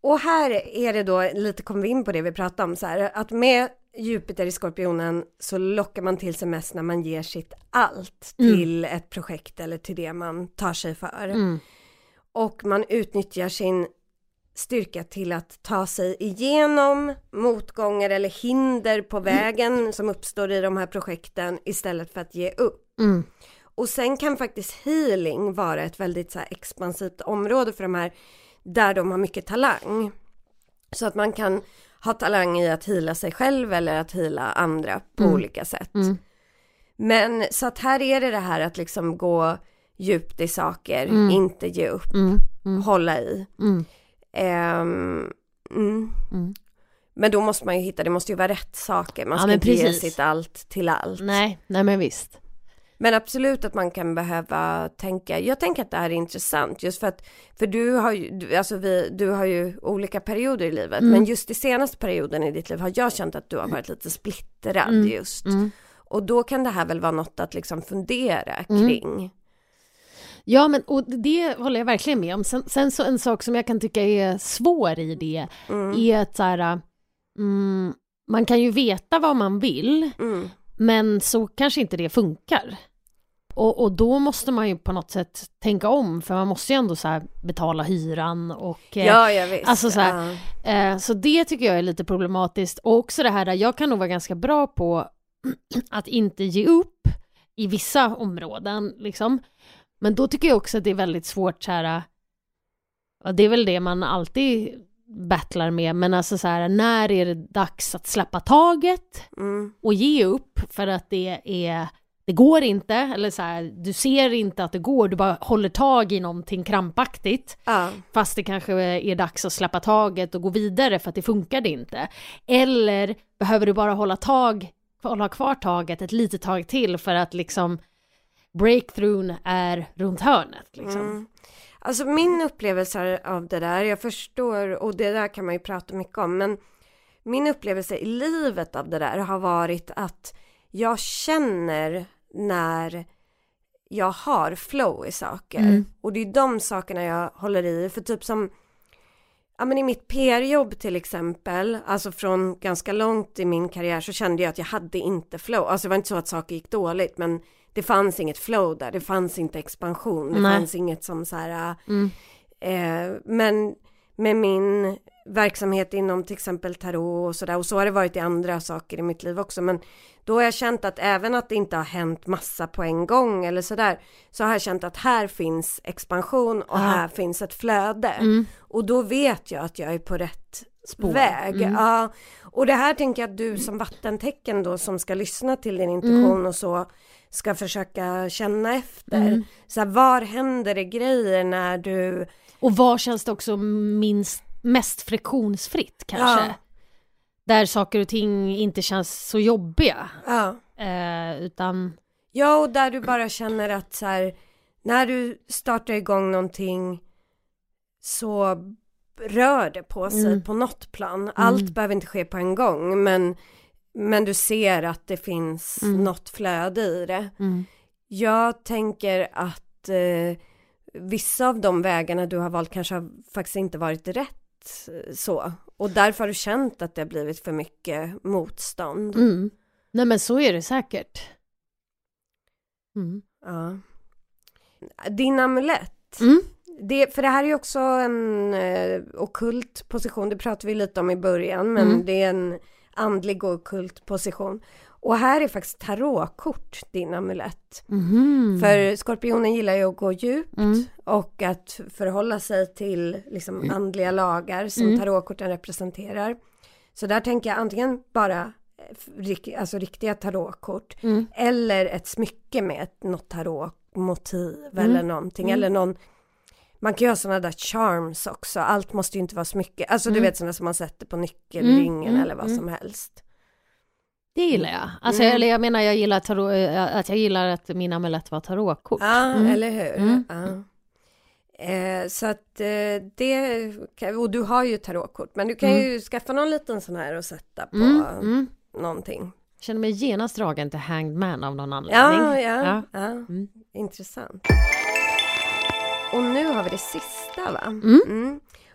och här är det då lite kommer vi in på det vi pratade om så här att med Jupiter i skorpionen så lockar man till sig mest när man ger sitt allt Mm. till ett projekt eller till det man tar sig för. Mm. och man utnyttjar sin styrka till att ta sig igenom motgångar eller hinder på vägen som uppstår i de här projekten istället för att ge upp. Mm. Och sen kan faktiskt healing vara ett väldigt så expansivt område för de här där de har mycket talang. Så att man kan ha talang i att hila sig själv eller att hila andra på Mm. olika sätt. Mm. Men så att här är det det här att liksom gå djupt i saker, Mm. inte ge upp, Mm. Mm. hålla i. Mm. Men då måste man ju hitta, det måste ju vara rätt saker. Man Ja, ska men inte ge precis. sitt allt till allt. Nej, nej men visst. Men absolut att man kan behöva tänka, jag tänker att det här är intressant just för att, för du har ju, du- alltså vi, du har ju olika perioder i livet, Mm. men just i senaste perioden i ditt liv har jag känt att du har varit lite splittrad Mm. just. Mm. Och då kan det här väl vara något att liksom fundera Mm. kring. Ja, men och det håller jag verkligen med om. Sen, sen så en sak som jag kan tycka är svår i det Mm. är att så här, mm, man kan ju veta vad man vill, Mm. men så kanske inte det funkar. Och, och då måste man ju på något sätt tänka om, för man måste ju ändå så betala hyran och eh, Ja, jag visst. alltså så här, Ja. Eh, så det tycker jag är lite problematiskt. Och också det här där jag kan nog vara ganska bra på att inte ge upp i vissa områden liksom. Men då tycker jag också att det är väldigt svårt så här. ja, Det är väl det man alltid battlar med, men alltså så här, när är det dags att släppa taget Mm. och ge upp för att det är det går inte, eller så här, du ser inte att det går, du bara håller tag i någonting krampaktigt. Ja. Fast det kanske är dags att släppa taget och gå vidare för att det funkade inte. Eller behöver du bara hålla tag, hålla kvar taget ett litet tag till för att liksom breakthroughen är runt hörnet liksom. Mm. Alltså min upplevelse av det där, jag förstår, och det där kan man ju prata mycket om, men min upplevelse i livet av det där har varit att jag känner när jag har flow i saker. Mm. Och det är de sakerna jag håller i, för typ som Ja men i mitt PR-jobb till exempel, alltså från ganska långt i min karriär så kände jag att jag hade inte flow. Alltså det var inte så att saker gick dåligt men det fanns inget flow där, det fanns inte expansion, det Nej. fanns inget som så här Mm. Eh, men med min verksamhet inom till exempel tarot och sådär och så har det varit i andra saker i mitt liv också men då har jag känt att även att det inte har hänt massa på en gång eller sådär så har jag känt att här finns expansion och Ja. här finns ett flöde Mm. och då vet jag att jag är på rätt Spår. väg. Mm. Ja. Och det här tänker jag att du som vattentecken då som ska lyssna till din intuition och så ska försöka känna efter. Mm. Så här, var händer det grejer när du Och var känns det också minst, mest friktionsfritt kanske? Ja. Där saker och ting inte känns så jobbiga. Ja. Eh, utan, Ja, och där du bara känner att så här, när du startar igång någonting så rör det på sig Mm. på något plan. Allt behöver inte ske på en gång, men, men du ser att det finns Mm. något flöde i det. mm. Jag tänker att eh, vissa av de vägarna du har valt kanske har faktiskt inte varit rätt eh, så. Och därför har du känt att det har blivit för mycket motstånd. Mm. Nej men så är det säkert. Mm. Ja. Din amulett. Mm. Det, för det här är ju också en eh, okult position, det pratade vi lite om i början, men Mm. det är en andlig och okult position. Och här är faktiskt tarotkort din amulett. Mhm. För skorpionen gillar ju att gå djupt Mm. och att förhålla sig till liksom andliga lagar som Mm. tarotkorten representerar. Så där tänker jag antingen bara eh, alltså riktiga tarotkort Mm. eller ett smycke med ett, något tarotmotiv Mm. eller någonting Mm. eller någon man kan göra sådana där charms också, allt måste ju inte vara smycke, alltså du Mm. vet sådana som man sätter på nyckelringen Mm, eller vad mm. som helst. Det gillar jag. Alltså, Mm. eller jag menar, jag gillar tarot, eh, att jag gillar att min amulett var tarotkort. Ja, Mm. eller hur? Mm. Ja. Eh, så att eh, det, och du har ju tarotkort, men du kan Mm. ju skaffa någon liten sån här och sätta på Mm. Mm. någonting. Känner mig genast dragen till Hanged Man av någon anledning. Ja, ja, Ja. ja. Mm. intressant. Och nu har vi det sista va?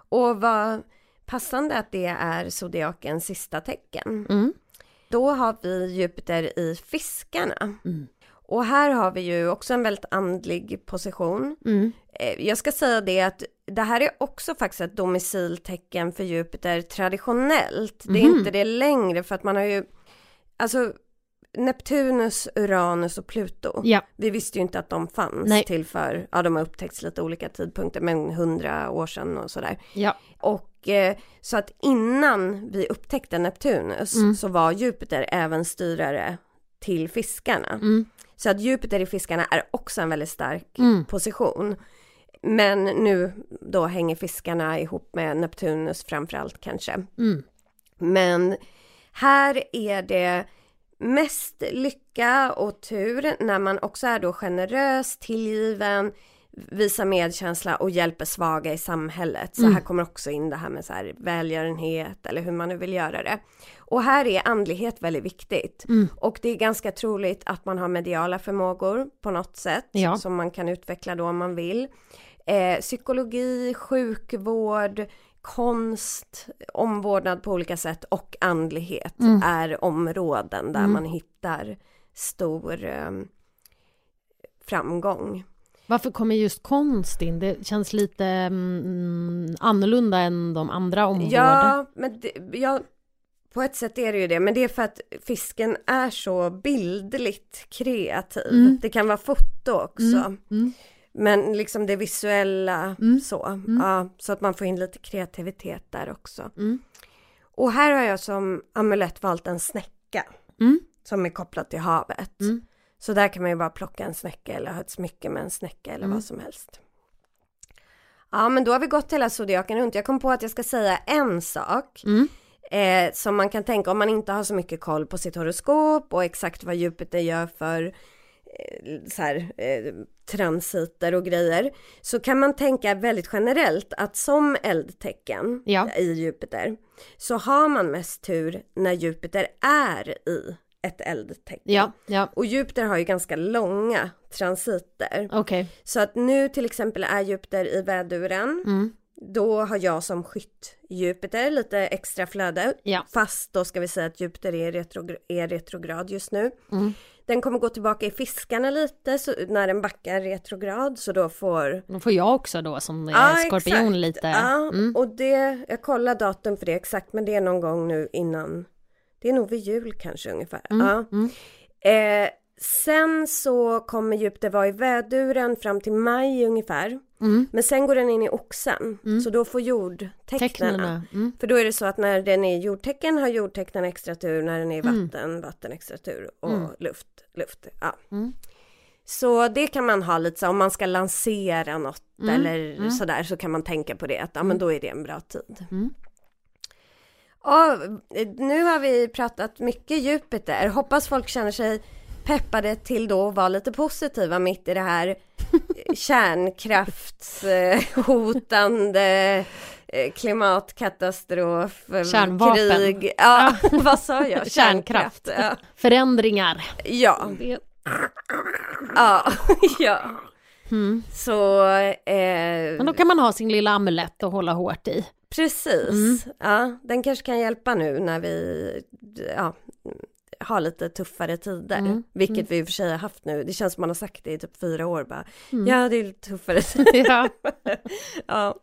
Och vad passande att det är zodiakens sista tecken. Mm. Då har vi Jupiter i fiskarna. Mm. Och här har vi ju också en väldigt andlig position. Mm. Eh, Jag ska säga det att det här är också faktiskt ett domiciltecken för Jupiter traditionellt. Det är Mhm. inte det längre för att man har ju, alltså Neptunus, Uranus och Pluto. Ja. Vi visste ju inte att de fanns Nej. till för, ja de har upptäckts lite olika tidpunkter, men hundra år sedan och sådär. Ja. Och eh, så att innan vi upptäckte Neptunus Mm. så var Jupiter även styrare till fiskarna. Mm. Så att Jupiter i fiskarna är också en väldigt stark Mm. position. men nu då hänger fiskarna ihop med Neptunus framförallt kanske. Mm. Men här är det mest lycka och tur när man också är då generös, tillgiven, visar medkänsla och hjälper svaga i samhället. Så Mm. här kommer också in det här med så här välgörenhet eller hur man nu vill göra det. Och här är andlighet väldigt viktigt. Mm. Och det är ganska troligt att man har mediala förmågor på något sätt Ja. som man kan utveckla då om man vill. Eh, psykologi, sjukvård, konst, omvårdnad på olika sätt och andlighet Mm. är områden där Mm. man hittar stor eh, framgång. Varför kommer just konst in? Det känns lite mm, annorlunda än de andra områdena. Ja, men det, ja, på ett sätt är det ju det, men det är för att fisken är så bildligt kreativ. Mm. Det kan vara foto också. Mm, mm, Men liksom det visuella Mm. så. Ja, så att man får in lite kreativitet där också. mm, Och här har jag som amulett valt en snäcka. Mm. Som är kopplad till havet. Mm. Så där kan man ju bara plocka en snäcka eller ha ett smycke med en snäcka eller Mm. vad som helst. Ja men då har vi gått hela zodiaken runt. Jag kom på att jag ska säga en sak. Mm. Eh, som man kan tänka om man inte har så mycket koll på sitt horoskop och exakt vad Jupiter gör för så här, eh, transiter och grejer. Så kan man tänka väldigt generellt att som eldtecken Ja. i Jupiter så har man mest tur när Jupiter är i ett eldtecken. Ja, ja, Och Jupiter har ju ganska långa transiter. okej. Så att nu till exempel är Jupiter i väduren. Mm. Då har jag som skytt Jupiter lite extra flöde. Ja. Fast då ska vi säga att Jupiter är, retrogr- är retrograd just nu. Mm. Den kommer gå tillbaka i fiskarna lite så, när den backar retrograd så då får Då får jag också då som är Ja, skorpion exakt. lite. Ja, Mm. och det, jag kollar datum för det exakt men det är någon gång nu innan Det är nog vid jul kanske ungefär. Mm. Ja. Mm. Eh, sen så kommer Jupiter vara i väduren fram till maj ungefär. Mm. Men sen går den in i oxen. Mm. Så då får jordtecknarna. Tecknarna. Mm. För då är det så att när den är i jordtecken har jordtecknarna extra tur, när den är i Mm. vatten, vatten extra tur och Mm. luft, luft. Ja. Mm. Så det kan man ha lite så om man ska lansera något eller sådär så kan man tänka på det att ja men då är det en bra tid. Ja, nu har vi pratat mycket Jupiter. Hoppas folk känner sig peppade till då att vara lite positiva mitt i det här kärnkraftshotande eh, klimatkatastrof, eh, Kärnvapen. krig. Ja, vad sa jag? Kärnkraft. Ja, Förändringar. ja, Det- ja. ja. Mm. Så eh, Men då kan man ha sin lilla amulett och hålla hårt i. precis. Mm. Ja, den kanske kan hjälpa nu när vi ja, har lite tuffare tider. Mm. Vilket Mm. vi i och för sig har haft nu. Det känns som man har sagt det i typ fyra år bara. Mm. Ja, det är lite tuffare tider. Ja. ja.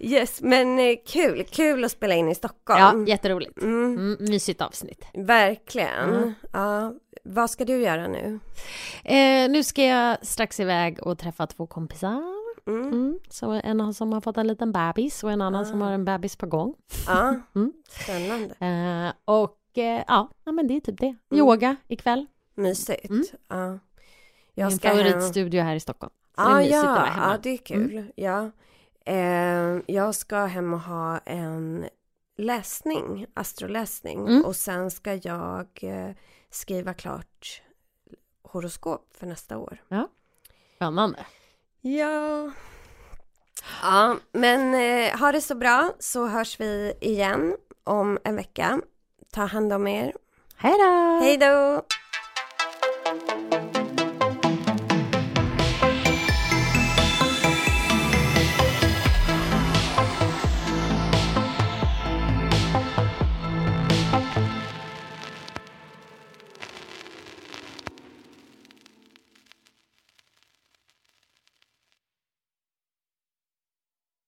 Yes, men eh, kul. Kul att spela in i ja, Stockholm. jätteroligt. Mm, Mm, mysigt avsnitt. verkligen. Mm. Ja. Vad ska du göra nu? Eh, nu ska jag strax iväg och träffa två kompisar. Mm. Mm. Så en som har fått en liten bebis och en annan som Ah. har en bebis på gång. Ja, Mm. spännande. Eh, och ja, ja, men det är typ det. Mm. Yoga ikväll. Mysigt. Mm. Ja. Jag Min ska hem. favoritstudio här i Stockholm. Så Ah, ja. Mm. ja, det är kul. Ja. Eh, jag ska hem och ha en läsning, astroläsning. Mm. Och sen ska jag eh, skriva klart horoskop för nästa år. Spännande. Ja. Ja, men eh, ha det så bra så hörs vi igen om en vecka. Ta hand om er. Hej då! Hej då!